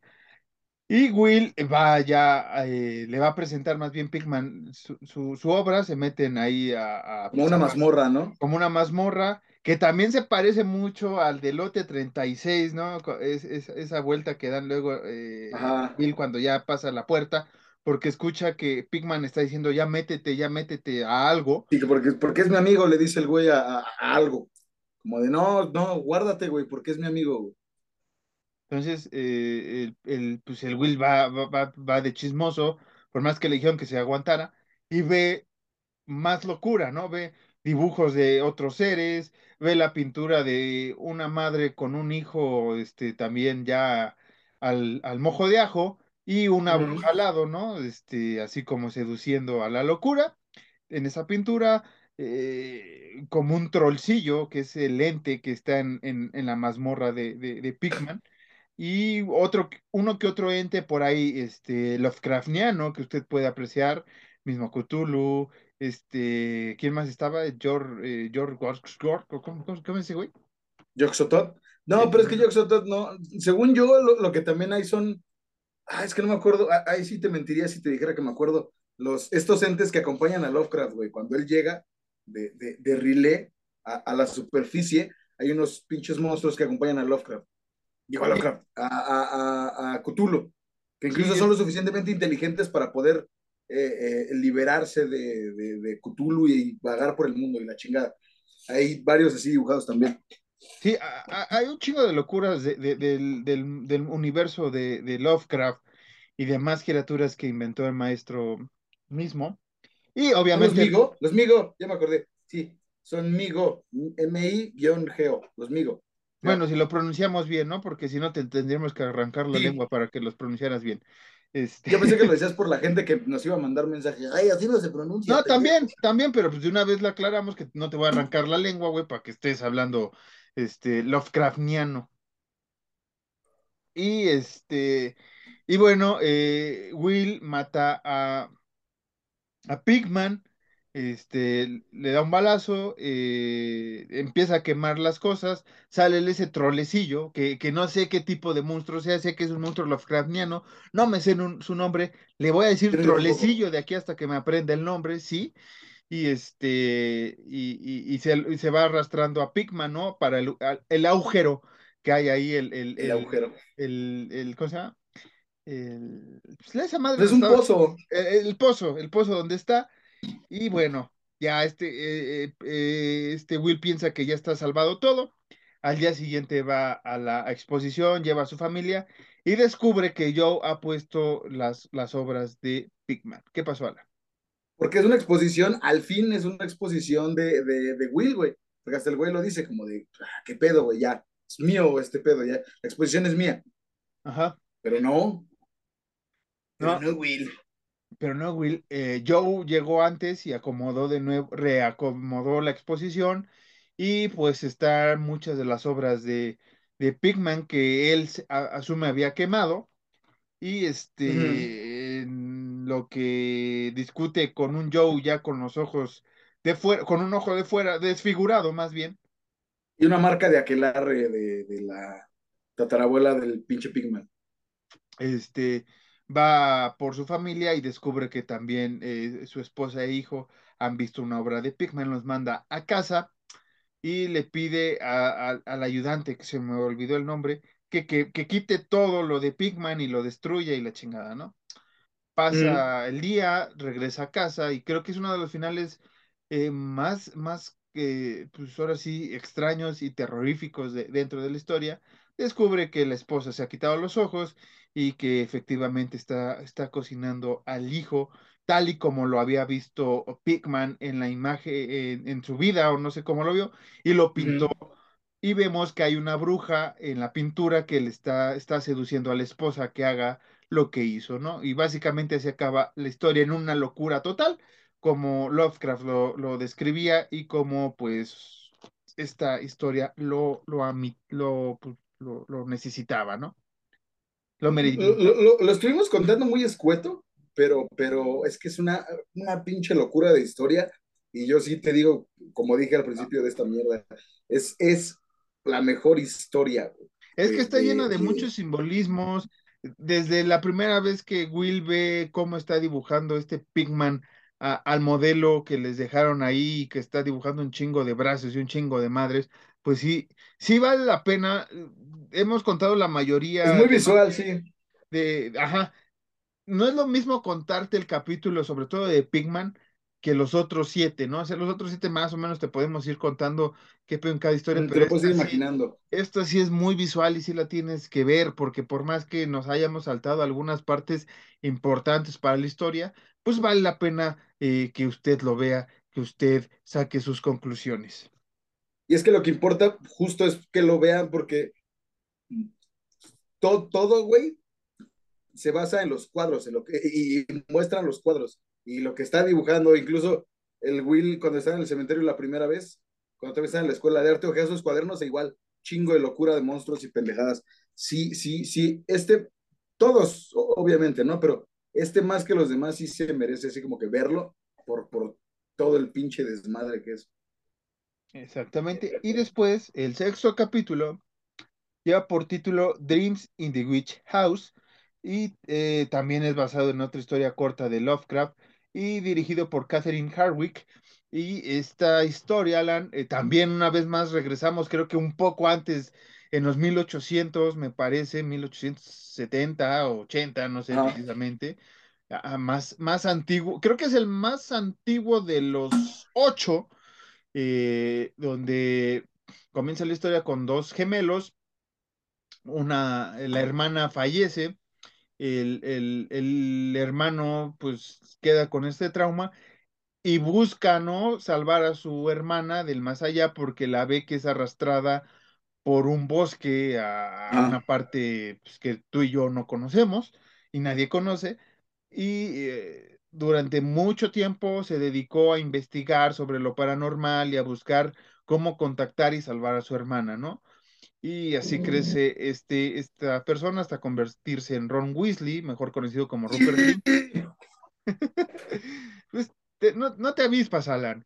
Y Will va ya, eh, le va a presentar más bien Pigman su, su, su obra, se meten ahí a... a como una mazmorra, ¿no? Como una mazmorra, que también se parece mucho al de Lote 36, ¿no? Es, es, esa vuelta que dan luego eh, Will cuando ya pasa la puerta porque escucha que Pigman está diciendo, ya métete, ya métete a algo. Sí, porque, porque es mi amigo, le dice el güey a, a, a algo. Como de, no, no, guárdate, güey, porque es mi amigo, güey. Entonces, eh, el, el, pues el Will va, va, va, de chismoso, por más que le dijeron que se aguantara, y ve más locura, ¿no? Ve dibujos de otros seres, ve la pintura de una madre con un hijo, este, también ya al, al mojo de ajo, y una uh -huh. bruja al lado, ¿no? Este, así como seduciendo a la locura en esa pintura. eh, como un trollcillo, que es el ente que está en, en, en la mazmorra de, de, de Pigman, y otro, uno que otro ente por ahí, este, Lovecraftiano, que usted puede apreciar, mismo Cthulhu, este, ¿quién más estaba? George, eh, George Gork, ¿cómo, cómo, cómo es ese güey? Yoxotot. No, pero es que Yoxotot no, según yo, lo, lo, que también hay son, ah, es que no me acuerdo, ahí sí te mentiría si te dijera que me acuerdo, los, estos entes que acompañan a Lovecraft, güey, cuando él llega de, de, de relé a, a, la superficie, hay unos pinches monstruos que acompañan a Lovecraft. Digo, a Lovecraft, a, a, a, Cthulhu, que incluso sí, son lo suficientemente inteligentes para poder eh, eh, liberarse de, de, de, Cthulhu y vagar por el mundo y la chingada. Hay varios así dibujados también. Sí, hay un chingo de locuras de, del, del, del, universo de, Lovecraft y demás criaturas que inventó el maestro mismo. Y obviamente. Los Migo, los Migo, ya me acordé. Sí, son Migo, M-I-G-O, los Migo. Bueno, si lo pronunciamos bien, ¿no? Porque si no, te tendríamos que arrancar la sí. lengua para que los pronunciaras bien. Este... Yo pensé que lo decías por la gente que nos iba a mandar mensajes. Ay, así no se pronuncia. No, también, también, pero pues de una vez le aclaramos que no te voy a arrancar la lengua, güey, para que estés hablando este, Lovecraftiano. Y este, y bueno, eh, Will mata a, a Pigman, este, le da un balazo, eh, empieza a quemar las cosas, sale ese trolecillo, que, que, no sé qué tipo de monstruo sea, sé que es un monstruo Lovecraftiano, no me sé un, su nombre, le voy a decir trolecillo de aquí hasta que me aprenda el nombre, sí, y este, y, y, y, se, y se, va arrastrando a Pigman, ¿no? Para el, el agujero que hay ahí, el, el, el agujero. El, el, ¿cómo se llama? El, pues, esa madre es un estaba, pozo. El, el, pozo, el pozo donde está, y bueno, ya este, eh, eh, este Will piensa que ya está salvado todo. Al día siguiente va a la exposición, lleva a su familia y descubre que Joe ha puesto las, las obras de Pigman. ¿Qué pasó, Alan? Porque es una exposición, al fin es una exposición de, de, de Will, güey. Porque hasta el güey lo dice como de, ah, ¿qué pedo, güey? Ya, es mío este pedo, ya. La exposición es mía. Ajá. Pero no. No, pero no Will. Pero no, Will. Eh, Joe llegó antes y acomodó de nuevo, reacomodó la exposición y pues están muchas de las obras de, de Pigman que él a, asume había quemado y este uh -huh. lo que discute con un Joe ya con los ojos de fuera, con un ojo de fuera, desfigurado más bien. Y una marca de aquelarre de, de la tatarabuela del pinche Pigman. Este, va por su familia y descubre que también eh, su esposa e hijo han visto una obra de Pigman, los manda a casa y le pide a, a, al ayudante, que se me olvidó el nombre, que, que, que, quite todo lo de Pigman y lo destruya y la chingada, ¿no? Pasa mm. el día, regresa a casa y creo que es uno de los finales eh, más, más eh, pues ahora sí, extraños y terroríficos de, dentro de la historia. Descubre que la esposa se ha quitado los ojos y que efectivamente está, está cocinando al hijo tal y como lo había visto Pigman en la imagen, en, en, su vida, o no sé cómo lo vio, y lo pintó. Mm. Y vemos que hay una bruja en la pintura que le está, está seduciendo a la esposa que haga lo que hizo, ¿no? Y básicamente se acaba la historia en una locura total, como Lovecraft lo, lo describía y como pues esta historia lo, lo, lo, pues, lo, lo necesitaba, ¿no? Lo, lo, lo, estuvimos contando muy escueto, pero, pero es que es una, una pinche locura de historia. Y yo sí te digo, como dije al principio de esta mierda, es, es la mejor historia. Es que está de, llena de, muchos simbolismos. Desde la primera vez que Will ve cómo está dibujando este Pigman a, al modelo que les dejaron ahí, que está dibujando un chingo de brazos y un chingo de madres, pues sí, sí vale la pena. Hemos contado la mayoría. Es muy visual, sí. De, ajá. No es lo mismo contarte el capítulo, sobre todo de Pigman, que los otros siete, ¿no? O sea, los otros siete más o menos te podemos ir contando qué pedo en cada historia. Te pero lo puedes ir imaginando. Sí, esto sí es muy visual y sí la tienes que ver, porque por más que nos hayamos saltado algunas partes importantes para la historia, pues vale la pena eh, que usted lo vea, que usted saque sus conclusiones. Y es que lo que importa justo es que lo vean porque todo, todo güey, se basa en los cuadros, en lo que, y muestran los cuadros y lo que está dibujando, incluso el Will cuando estaba en el cementerio la primera vez, cuando todavía estaba en la escuela de arte, ojeaba sus cuadernos e igual, chingo de locura de monstruos y pendejadas. Sí, sí, sí, este, todos, obviamente, ¿no? Pero este más que los demás sí se merece así como que verlo por, por todo el pinche desmadre que es. Exactamente. Y después, el sexto capítulo lleva por título Dreams in the Witch House y eh, también es basado en otra historia corta de Lovecraft y dirigido por Catherine Harwick. Y esta historia, Alan, eh, también una vez más regresamos, creo que un poco antes, en los 1800, me parece, 1870 o 80, no sé precisamente, más, más antiguo, creo que es el más antiguo de los ocho, eh, donde comienza la historia con dos gemelos, una, la hermana fallece, el, el, el hermano pues queda con este trauma y busca, ¿no? Salvar a su hermana del más allá porque la ve que es arrastrada por un bosque a, Ah. una parte pues, que tú y yo no conocemos y nadie conoce. Y eh, durante mucho tiempo se dedicó a investigar sobre lo paranormal y a buscar cómo contactar y salvar a su hermana, ¿no? Y así crece este, esta persona hasta convertirse en Ron Weasley, mejor conocido como Rupert. Pues, te- no, no te avispas, Alan.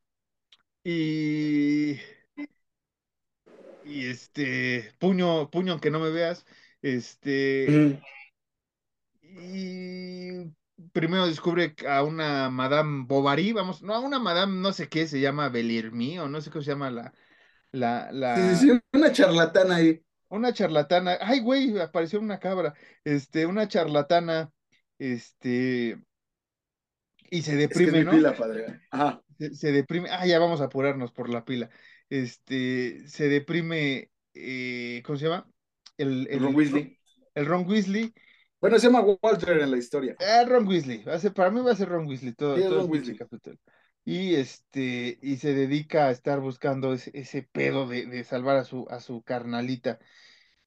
Y, y este, puño, puño, aunque no me veas, este, Mm. y primero descubre a una Madame Bovary, vamos, no, a una Madame no sé qué, se llama Belirmi, o no sé cómo se llama la, la, la, sí, sí, una charlatana ahí. una charlatana, ay, güey, apareció una cabra, este, una charlatana, este, y se Es que es deprime, mi ¿no? pila, padre. Ajá. se, se deprime, ah, ya vamos a apurarnos por la pila. Este, se deprime, eh, ¿cómo se llama? El, el, Ron Weasley. el Ron Weasley. Bueno, se llama Walter en la historia. Ah, Ron Weasley, va a ser- para mí va a ser Ron Weasley todo, Sí, todo Ron el pinche Weasley. capítulo. Y este, y se dedica a estar buscando ese, ese pedo de, de salvar a su, a su carnalita.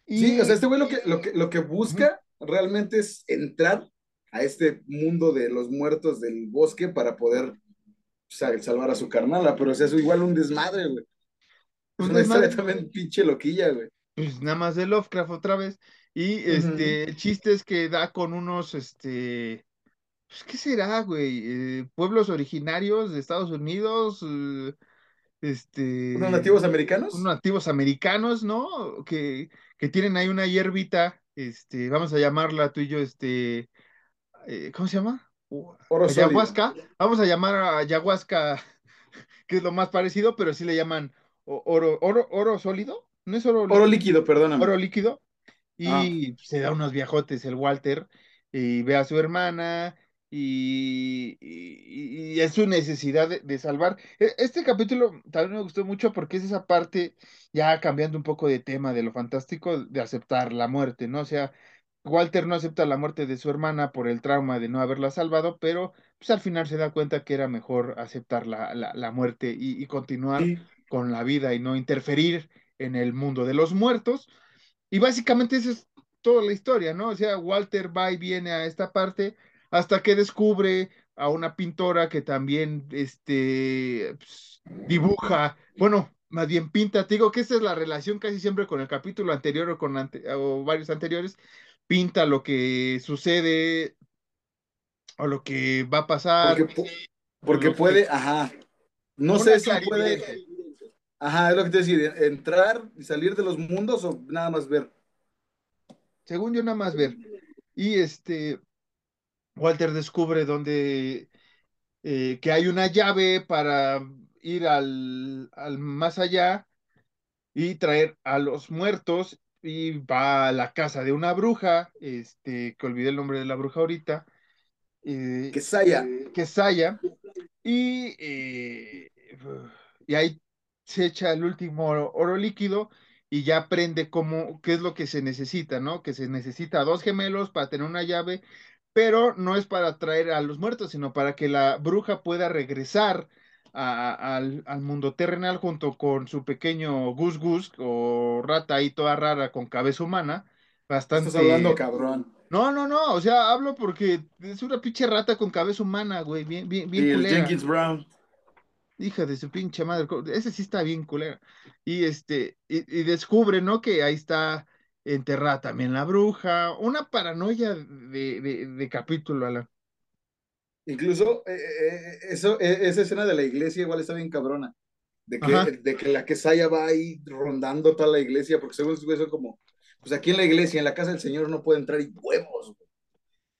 Sí, o sea, este güey lo que, lo que, lo que busca realmente es entrar a este mundo de los muertos del bosque para poder sea, salvar a su carnala, pero o sea, es igual un desmadre, güey. Un una historia desmadre. también pinche loquilla, güey. pues nada más de Lovecraft otra vez. Y este, el chiste es que da con unos, este, pues, ¿qué será, güey? Eh, pueblos originarios de Estados Unidos, eh, este, ¿Unos nativos americanos? unos nativos americanos, ¿no? Que, que tienen ahí una hierbita, este, vamos a llamarla tú y yo, este, eh, ¿cómo se llama? Uh, Oro sólido. ayahuasca. Vamos a llamar a ayahuasca, que es lo más parecido, pero sí le llaman oro, oro, oro sólido, ¿no es oro Oro líquido, perdóname. oro líquido Ah. y se da unos viajotes el Walter y ve a su hermana y, y- y es su necesidad de, de salvar. E- Este capítulo también me gustó mucho porque es esa parte, ya cambiando un poco de tema de lo fantástico, de aceptar la muerte, ¿no? O sea, Walter no acepta la muerte de su hermana por el trauma de no haberla salvado, pero pues al final se da cuenta que era mejor aceptar la, la- la muerte y, y continuar Sí. con la vida y no interferir en el mundo de los muertos. Y básicamente esa es toda la historia, ¿no? O sea, Walter va y viene a esta parte hasta que descubre a una pintora que también este, pues, dibuja, bueno, más bien pinta. Te digo que esta es la relación casi siempre con el capítulo anterior o con ante- o varios anteriores. Pinta lo que sucede o lo que va a pasar. Porque, que- puede, ajá. No sé si puede. Ajá, es lo que te decía, entrar y salir de los mundos o nada más ver. según yo nada más ver. Y este, Walter descubre donde, eh, que hay una llave para ir al, al más allá y traer a los muertos y va a la casa de una bruja, este, que olvidé el nombre de la bruja ahorita, eh, Que Saya. que Saya, y, eh, y ahí se echa el último oro, oro líquido y ya aprende cómo, qué es lo que se necesita, ¿no? Que se necesita dos gemelos para tener una llave, pero no es para traer a los muertos, sino para que la bruja pueda regresar a- a- al, al mundo terrenal junto con su pequeño Gus Gus o rata ahí toda rara con cabeza humana, bastante... Estás hablando, cabrón. No, no, no, o sea, hablo porque es una pinche rata con cabeza humana, güey, bien, bien, bien Y el. Jenkins Brown. hija de su pinche madre, ese sí está bien culera. Y este, y, descubre, ¿no? Que ahí está enterrada también la bruja, una paranoia de, de, capítulo, Alan. Incluso eh, eh, eh, eso, esa escena de la iglesia igual está bien cabrona. De que, de que la quesaya va ahí rondando toda la iglesia, porque según eso como, pues aquí en la iglesia, en la casa del Señor no puede entrar y huevos.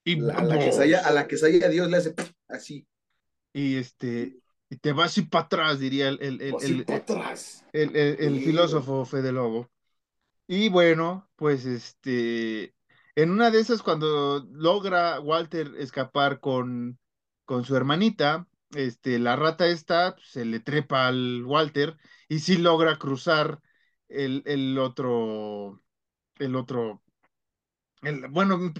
Y a la quesaya, a la quesaya Dios le hace así. Y este, y te vas y para atrás, diría el, el, el, el, el filósofo Fede Lobo. Y bueno, pues este, en una de esas, cuando logra Walter escapar con, con su hermanita, este, la rata esta pues, se le trepa al Walter y sí logra cruzar el, el otro, el otro, el, bueno,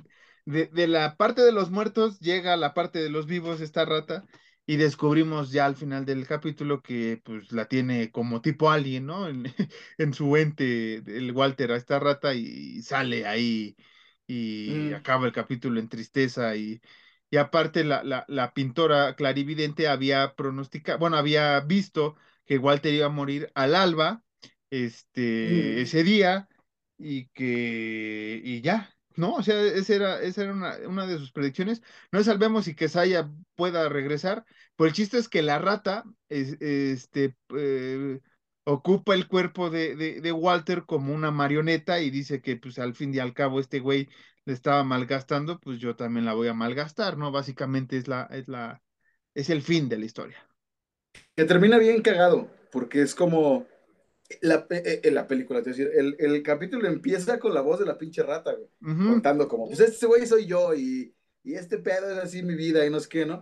de, de, la parte de los muertos llega a la parte de los vivos esta rata y descubrimos ya al final del capítulo que pues la tiene como tipo alien, ¿no? En, en su ente, el Walter a esta rata y, sale ahí y mm. acaba el capítulo en tristeza y, y aparte la, la, la, pintora clarividente había pronosticado, bueno, había visto que Walter iba a morir al alba este, mm. ese día y que, y ya, ¿no? O sea, esa era, esa era una, una de sus predicciones. No salvemos y que pueda regresar, pues el chiste es que la rata este, eh, ocupa el cuerpo de, de, Walter como una marioneta y dice que pues al fin y al cabo este güey le estaba malgastando, pues yo también la voy a malgastar, ¿no? Básicamente es la, es la, es el fin de la historia. Que termina bien cagado, porque es como la, eh, eh, la película, es decir, el, el, capítulo empieza con la voz de la pinche rata, güey, contando como, pues este güey soy yo y, y, este pedo es así mi vida y no sé qué, ¿no?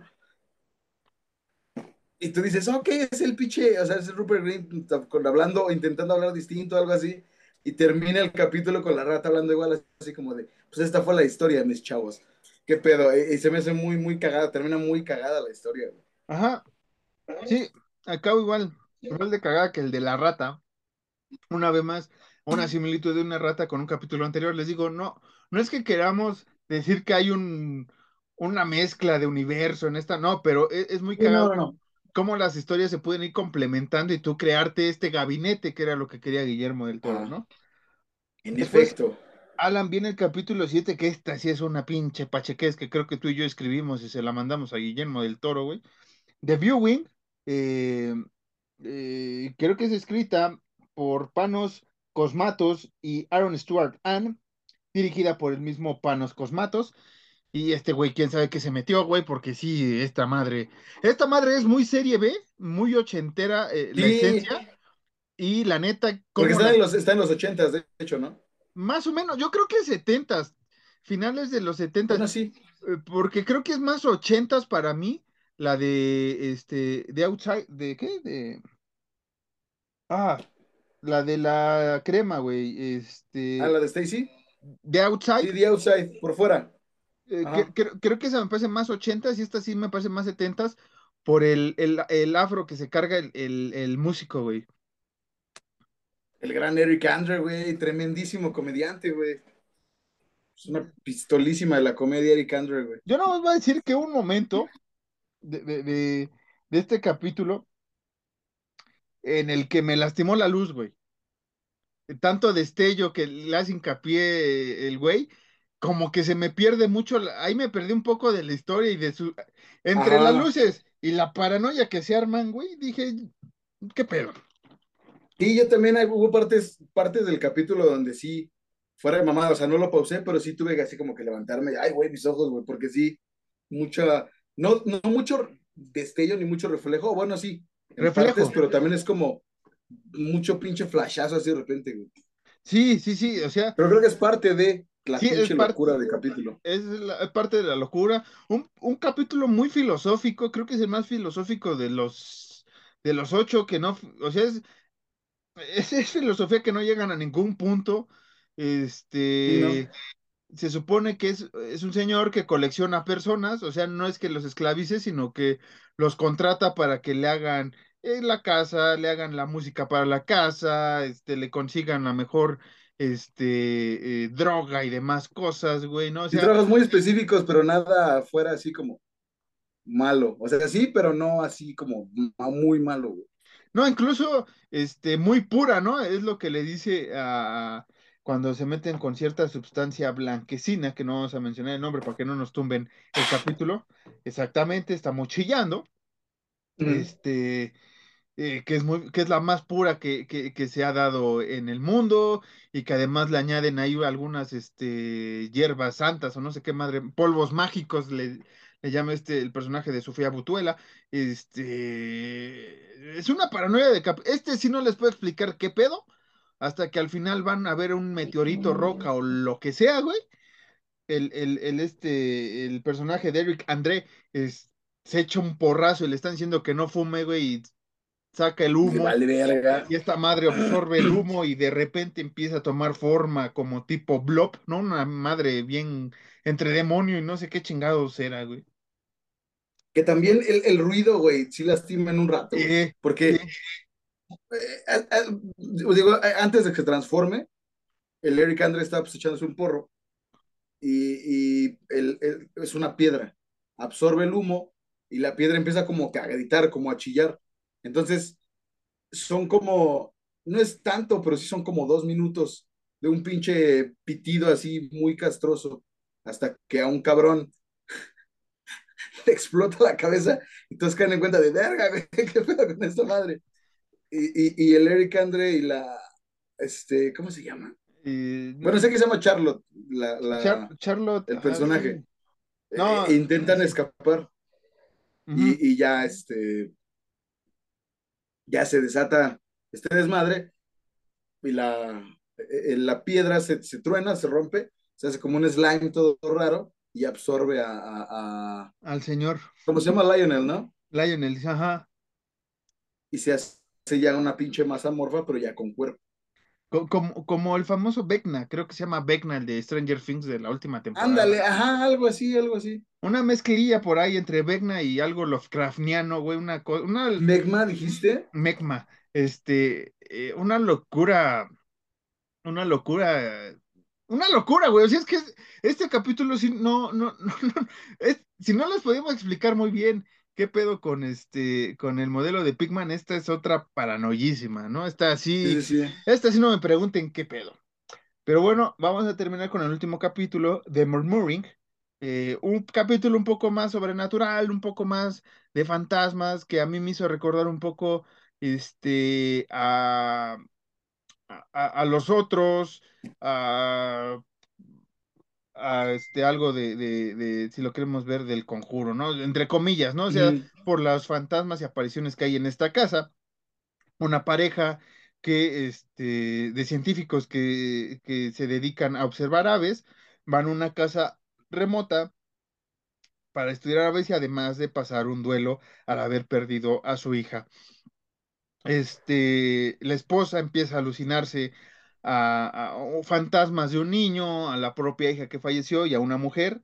Y tú dices, ok, es el pinche, o sea, es Rupert Green hablando, intentando hablar distinto, algo así, y termina el capítulo con la rata hablando igual, así como de, pues esta fue la historia, mis chavos. ¿Qué pedo? Y, se me hace muy, muy cagada, termina muy cagada la historia, güey. Ajá. Sí, acabo igual, igual de cagada que el de la rata una vez más, una similitud de una rata con un capítulo anterior. Les digo, no, no es que queramos decir que hay un, una mezcla de universo en esta, no, pero e, es, muy cagado cómo las historias se pueden ir complementando y tú crearte este gabinete que era lo que quería Guillermo del Toro, ¿no? En efecto. Alan, viene el capítulo 7, que esta sí es una pinche pachequez que creo que tú y yo escribimos y se la mandamos a Guillermo del Toro, güey. The Viewing, eh, eh, creo que es escrita por Panos Cosmatos y Aaron Stewart Ann, dirigida por el mismo Panos Cosmatos. Y este güey, quién sabe qué se metió, güey, porque sí, esta madre. Esta madre es muy serie B, muy ochentera eh, la esencia. Y la neta. Porque está, en los, está en los ochentas, de hecho, ¿no? Más o menos, yo creo que setentas, finales de los setentas. Bueno, sí. Eh, porque creo que es más ochentas para mí, la de este, de Outside, ¿de qué? De. Ah, la de la crema, güey. Este. ¿Ah, la de Stacy? De Outside. Sí, de Outside, por fuera. Eh, creo que esa me parece más ochentas y esta sí me parece más setentas por el, el, afro que se carga el, el, músico, güey. El gran Eric Andre, güey, tremendísimo comediante, güey. Es una pistolísima de la comedia Eric Andre, güey. Yo no os voy a decir que un momento de, de, de, de este capítulo en el que me lastimó la luz, güey. Tanto destello que le hace hincapié el güey, como que se me pierde mucho, ahí me perdí un poco de la historia y de su... Entre las luces y la paranoia que se arman, güey, dije, ¿qué pedo? Sí, yo también hubo partes, partes del capítulo donde sí, fuera de mamada, o sea, no lo pausé, pero sí tuve que así como que levantarme, ay, güey, mis ojos, güey, porque sí, mucha, no, no mucho destello ni mucho reflejo, bueno, sí, reflejos, pero también es como mucho pinche flashazo así de repente, güey. Sí, sí, sí, o sea. Pero creo que es parte de la pinche locura del capítulo. Es, parte de la locura. Un, un, capítulo muy filosófico, creo que es el más filosófico de los de los ocho, que no, o sea, es, es, filosofía que no llegan a ningún punto. Este, se supone que es, es, un señor que colecciona personas, o sea, no es que los esclavice, sino que los contrata para que le hagan en la casa, le hagan la música para la casa, este, le consigan la mejor este, eh, droga y demás cosas, güey, ¿no? O drogas muy específicos, pero nada fuera así como malo. O sea, sí, pero no así como muy malo, güey. No, incluso este, muy pura, ¿no? Es lo que le dice a cuando se meten con cierta sustancia blanquecina, que no vamos a mencionar el nombre para que no nos tumben el capítulo. Exactamente, estamos chillando. Este, eh, que, es muy, que es la más pura que, que, se ha dado en el mundo y que además le añaden ahí algunas este, hierbas santas o no sé qué madre, polvos mágicos le, le llama este el personaje de Sofía Butuela. Este es una paranoia de cap este sí no les puedo explicar qué pedo hasta que al final van a ver un meteorito roca o lo que sea, güey. El, el, este el personaje de Eric André es, se echa un porrazo y le están diciendo que no fume, güey, y saca el humo. Y esta madre absorbe el humo y de repente empieza a tomar forma como tipo blob, ¿no? Una madre bien entre demonio y no sé qué chingados era, güey. Que también el, ruido, güey, sí lastima en un rato. porque, eh, digo, antes de que se transforme, el Eric Andre está pues, echándose un porro y, es una piedra. Absorbe el humo y la piedra empieza como a gritar, como a chillar. Entonces, son como, no es tanto, pero sí son como dos minutos de un pinche pitido así muy castroso hasta que a un cabrón le explota la cabeza y todos caen en cuenta de verga, ¿qué pedo con esta madre? Y, y, el Eric Andre y la, este, ¿cómo se llama? bueno, sé que se llama Charlotte, la, Charlotte, el personaje. No, eh, intentan escapar y, y, ya, este, ya se desata este desmadre y la, eh, la piedra se, se truena, se rompe se hace como un slime todo raro y absorbe a, al señor. ¿Cómo se llama Lionel, no? Lionel, ajá. Y se hace ya una pinche masa morfa, pero ya con cuerpo. Como, como, el famoso Vecna, creo que se llama Vecna, el de Stranger Things de la última temporada. Ándale, ajá, algo así, algo así. Una mezclilla por ahí entre Vecna y algo Lovecraftiano, güey, una cosa. Una... ¿Megma dijiste? Megma, este, eh, una locura, una locura una locura, güey. O sea, es que este capítulo sí, no, no, no, no si no les podemos explicar muy bien qué pedo con este, con el modelo de Pigman, esta es otra paranoísima, ¿no? Esta así, esta sí no me pregunten qué pedo. Pero bueno, vamos a terminar con el último capítulo de Murmuring. Eh, un capítulo un poco más sobrenatural, un poco más de fantasmas, que a mí me hizo recordar un poco este, a a, los otros, a, este, algo de, si lo queremos ver, del conjuro, ¿no? Entre comillas, ¿no? O sea, por las fantasmas y apariciones que hay en esta casa, una pareja que, este, de científicos que, que se dedican a observar aves, van a una casa remota para estudiar aves y además de pasar un duelo al haber perdido a su hija este, la esposa empieza a alucinarse a, fantasmas de un niño, a la propia hija que falleció y a una mujer.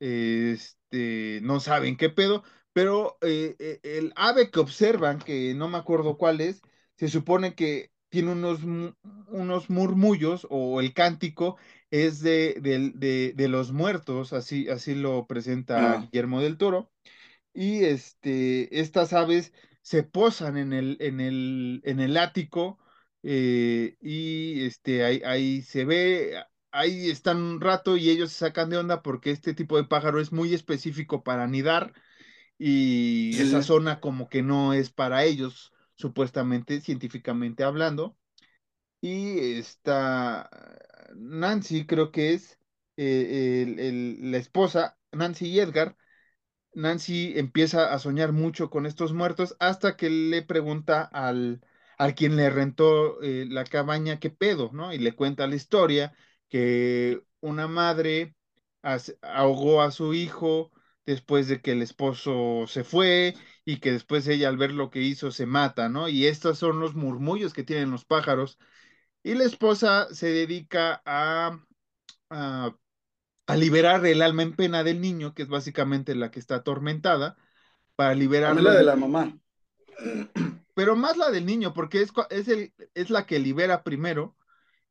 Este, no saben qué pedo, pero eh, eh, el ave que observan, que no me acuerdo cuál es, se supone que tiene unos, unos murmullos o el cántico es de, de, los muertos, así, así lo presenta ah. Guillermo del Toro. Y este, estas aves se posan en el, en el, en el ático eh, y este, ahí, ahí, se ve, ahí están un rato y ellos se sacan de onda porque este tipo de pájaro es muy específico para anidar y esa zona como que no es para ellos, supuestamente, científicamente hablando. Y está Nancy, creo que es eh, la esposa, Nancy y Edgar, Nancy empieza a soñar mucho con estos muertos hasta que le pregunta al, al quien le rentó eh, la cabaña qué pedo, ¿no? Y le cuenta la historia que una madre ahogó a su hijo después de que el esposo se fue y que después ella al ver lo que hizo se mata, ¿no? Y estos son los murmullos que tienen los pájaros. Y la esposa se dedica a, a a liberar el alma en pena del niño, que es básicamente la que está atormentada, para liberar la de la mamá. Pero más la del niño, porque es, es, el, es la que libera primero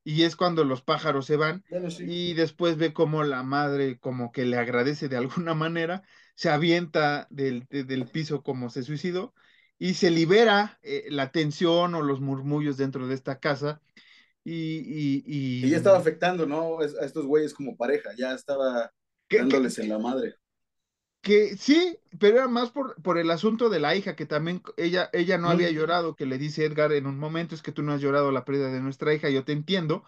y es cuando los pájaros se van y después ve como la madre como que le agradece de alguna manera, se avienta del, del piso como se suicidó y se libera eh, la tensión o los murmullos dentro de esta casa. Y, y, y... ya estaba afectando, ¿no? A estos güeyes como pareja, ya estaba dándoles en la madre. Que sí, pero era más por, por el asunto de la hija, que también ella, ella no había llorado, que le dice Edgar en un momento, es que tú no has llorado la pérdida de nuestra hija, yo te entiendo,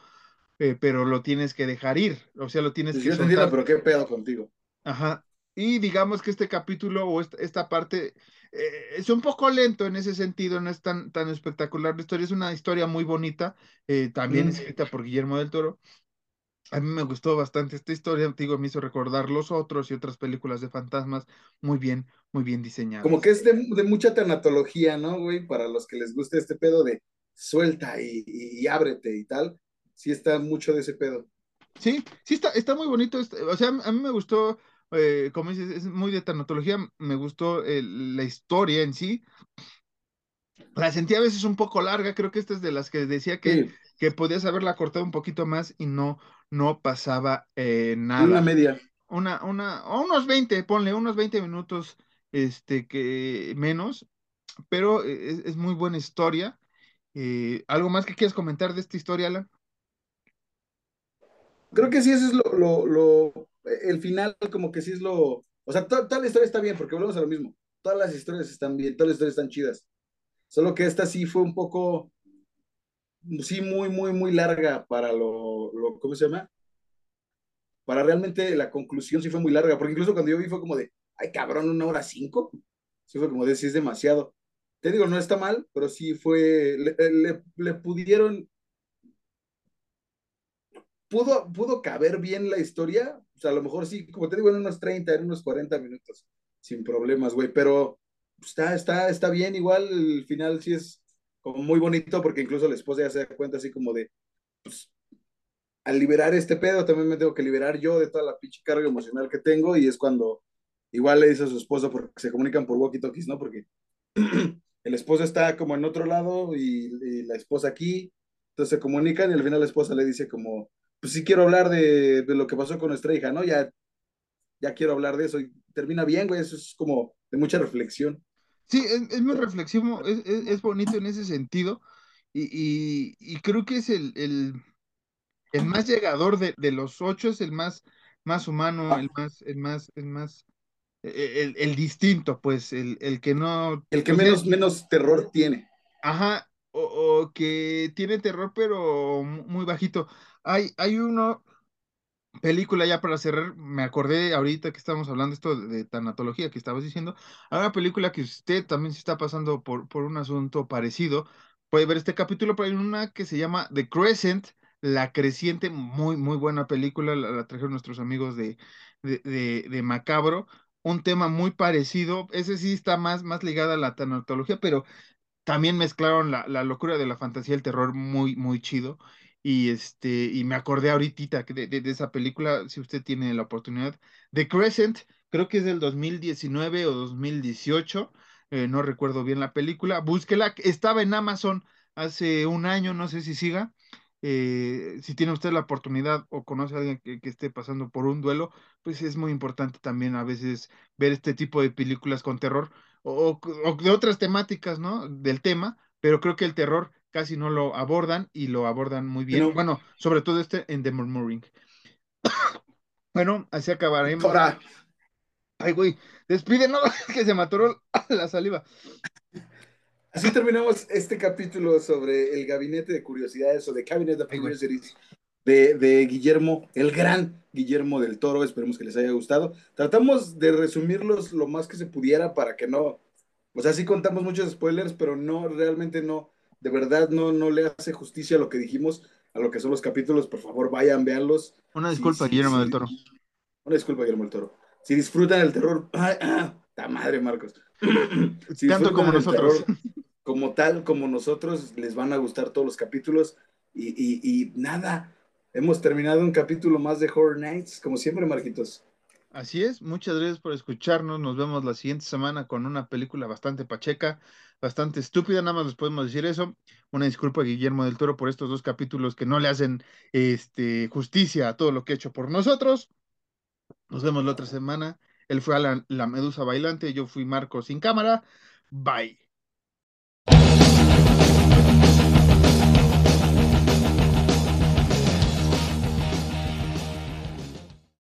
eh, pero lo tienes que dejar ir, o sea, lo tienes que... Yo te entiendo, pero qué pedo contigo. Ajá, y digamos que este capítulo o esta, parte eh, es un poco lento en ese sentido, no es tan, tan espectacular la historia, es una historia muy bonita, eh, también escrita por Guillermo del Toro, a mí me gustó bastante esta historia, digo, me hizo recordar los otros y otras películas de fantasmas muy bien, muy bien diseñadas. Como que es de, mucha tanatología, ¿no, güey? Para los que les guste este pedo de suelta y, ábrete y tal, sí está mucho de ese pedo. Sí, sí está, está muy bonito, este, o sea, a mí me gustó, eh, como dices, es muy de tanatología, me gustó la historia en sí, la sentí a veces un poco larga, creo que esta es de las que decía que, que podías haberla cortado un poquito más y no, no pasaba eh, nada. Una media. Una, una, o unos 20, ponle, unos 20 minutos este, que menos, pero e, es, muy buena historia. Eh, ¿Algo más que quieras comentar de esta historia, Alan? Creo que sí, eso es lo, lo, lo el final como que sí es lo, o sea, toda la historia está bien, porque volvemos a lo mismo, todas las historias están bien, todas las historias están chidas, solo que esta sí fue un poco, sí, muy, muy, muy larga para lo, lo, ¿cómo se llama? Para realmente la conclusión sí fue muy larga, porque incluso cuando yo vi fue como de, ay cabrón, una hora cinco, sí fue como de, sí es demasiado. Te digo, no está mal, pero sí fue, le, le, pudieron, pudo, pudo caber bien la historia, o sea, a lo mejor sí, como te digo, en unos 30, en unos 40 minutos, sin problemas, güey, pero está, está, está bien, igual el final sí es muy bonito porque incluso la esposa ya se da cuenta así como de, pues, al liberar este pedo también me tengo que liberar yo de toda la pinche carga emocional que tengo y es cuando igual le dice a su esposa porque se comunican por walkie-talkies, ¿no? Porque el esposo está como en otro lado y, la esposa aquí, entonces se comunican y al final la esposa le dice como, pues sí quiero hablar de, de lo que pasó con nuestra hija, ¿no? Ya, ya quiero hablar de eso y termina bien, güey, eso es como de mucha reflexión. Sí, es, muy reflexivo, es, es, bonito en ese sentido y, y, creo que es el, el, el más llegador de, de, los ocho, es el más, más humano, el más, el más, el más, e, el, el distinto, pues, el, el, que no... El que menos, menos terror tiene. Ajá, o, o, que tiene terror, pero muy bajito. Hay, hay uno, película ya para cerrar, me acordé ahorita que estamos hablando esto de, tanatología que estabas diciendo, hay una película que usted también se está pasando por, por un asunto parecido, puede ver este capítulo, pero hay una que se llama The Crescent, La Creciente, muy, muy buena película, la, trajeron nuestros amigos de, de, de, Macabro, un tema muy parecido, ese sí está más, más ligado a la tanatología, pero también mezclaron la, la locura de la fantasía el terror muy, muy chido. Y este, y me acordé ahorita de, de, esa película, si usted tiene la oportunidad. The Crescent, creo que es del 2019 o 2018, eh, no recuerdo bien la película. Búsquela, estaba en Amazon hace un año, no sé si siga. Eh, si tiene usted la oportunidad o conoce a alguien que, esté pasando por un duelo, pues es muy importante también a veces ver este tipo de películas con terror o, o de otras temáticas, ¿no? Del tema, pero creo que el terror casi no lo abordan y lo abordan muy bien. Bueno, sobre todo este en The Murmuring. bueno, así acabaremos. Ay, güey, despide, no, que se mató la saliva. Así terminamos este capítulo sobre el gabinete de curiosidades o de Cabinet of Curiosities de, de, Guillermo, el gran Guillermo del Toro. Esperemos que les haya gustado. Tratamos de resumirlos lo más que se pudiera para que no. O sea, sí contamos muchos spoilers, pero no, realmente no de verdad no, no le hace justicia a lo que dijimos, a lo que son los capítulos, por favor vayan, véanlos. Una disculpa, Guillermo del Toro. Una disculpa, Guillermo del Toro. Si disfrutan el terror, ¡ah, madre, Marcos! Tanto como nosotros. como tal, como nosotros, les van a gustar todos los capítulos. Y, y, y nada, hemos terminado un capítulo más de Horror Nights, como siempre, Marquitos. Así es, muchas gracias por escucharnos. Nos vemos la siguiente semana con una película bastante pacheca, bastante estúpida, nada más les podemos decir eso. Una disculpa a Guillermo del Toro por estos dos capítulos que no le hacen este, justicia a todo lo que ha hecho por nosotros. Nos vemos la otra semana Él fue a la, la Medusa Bailante, yo fui Marco sin cámara. Bye.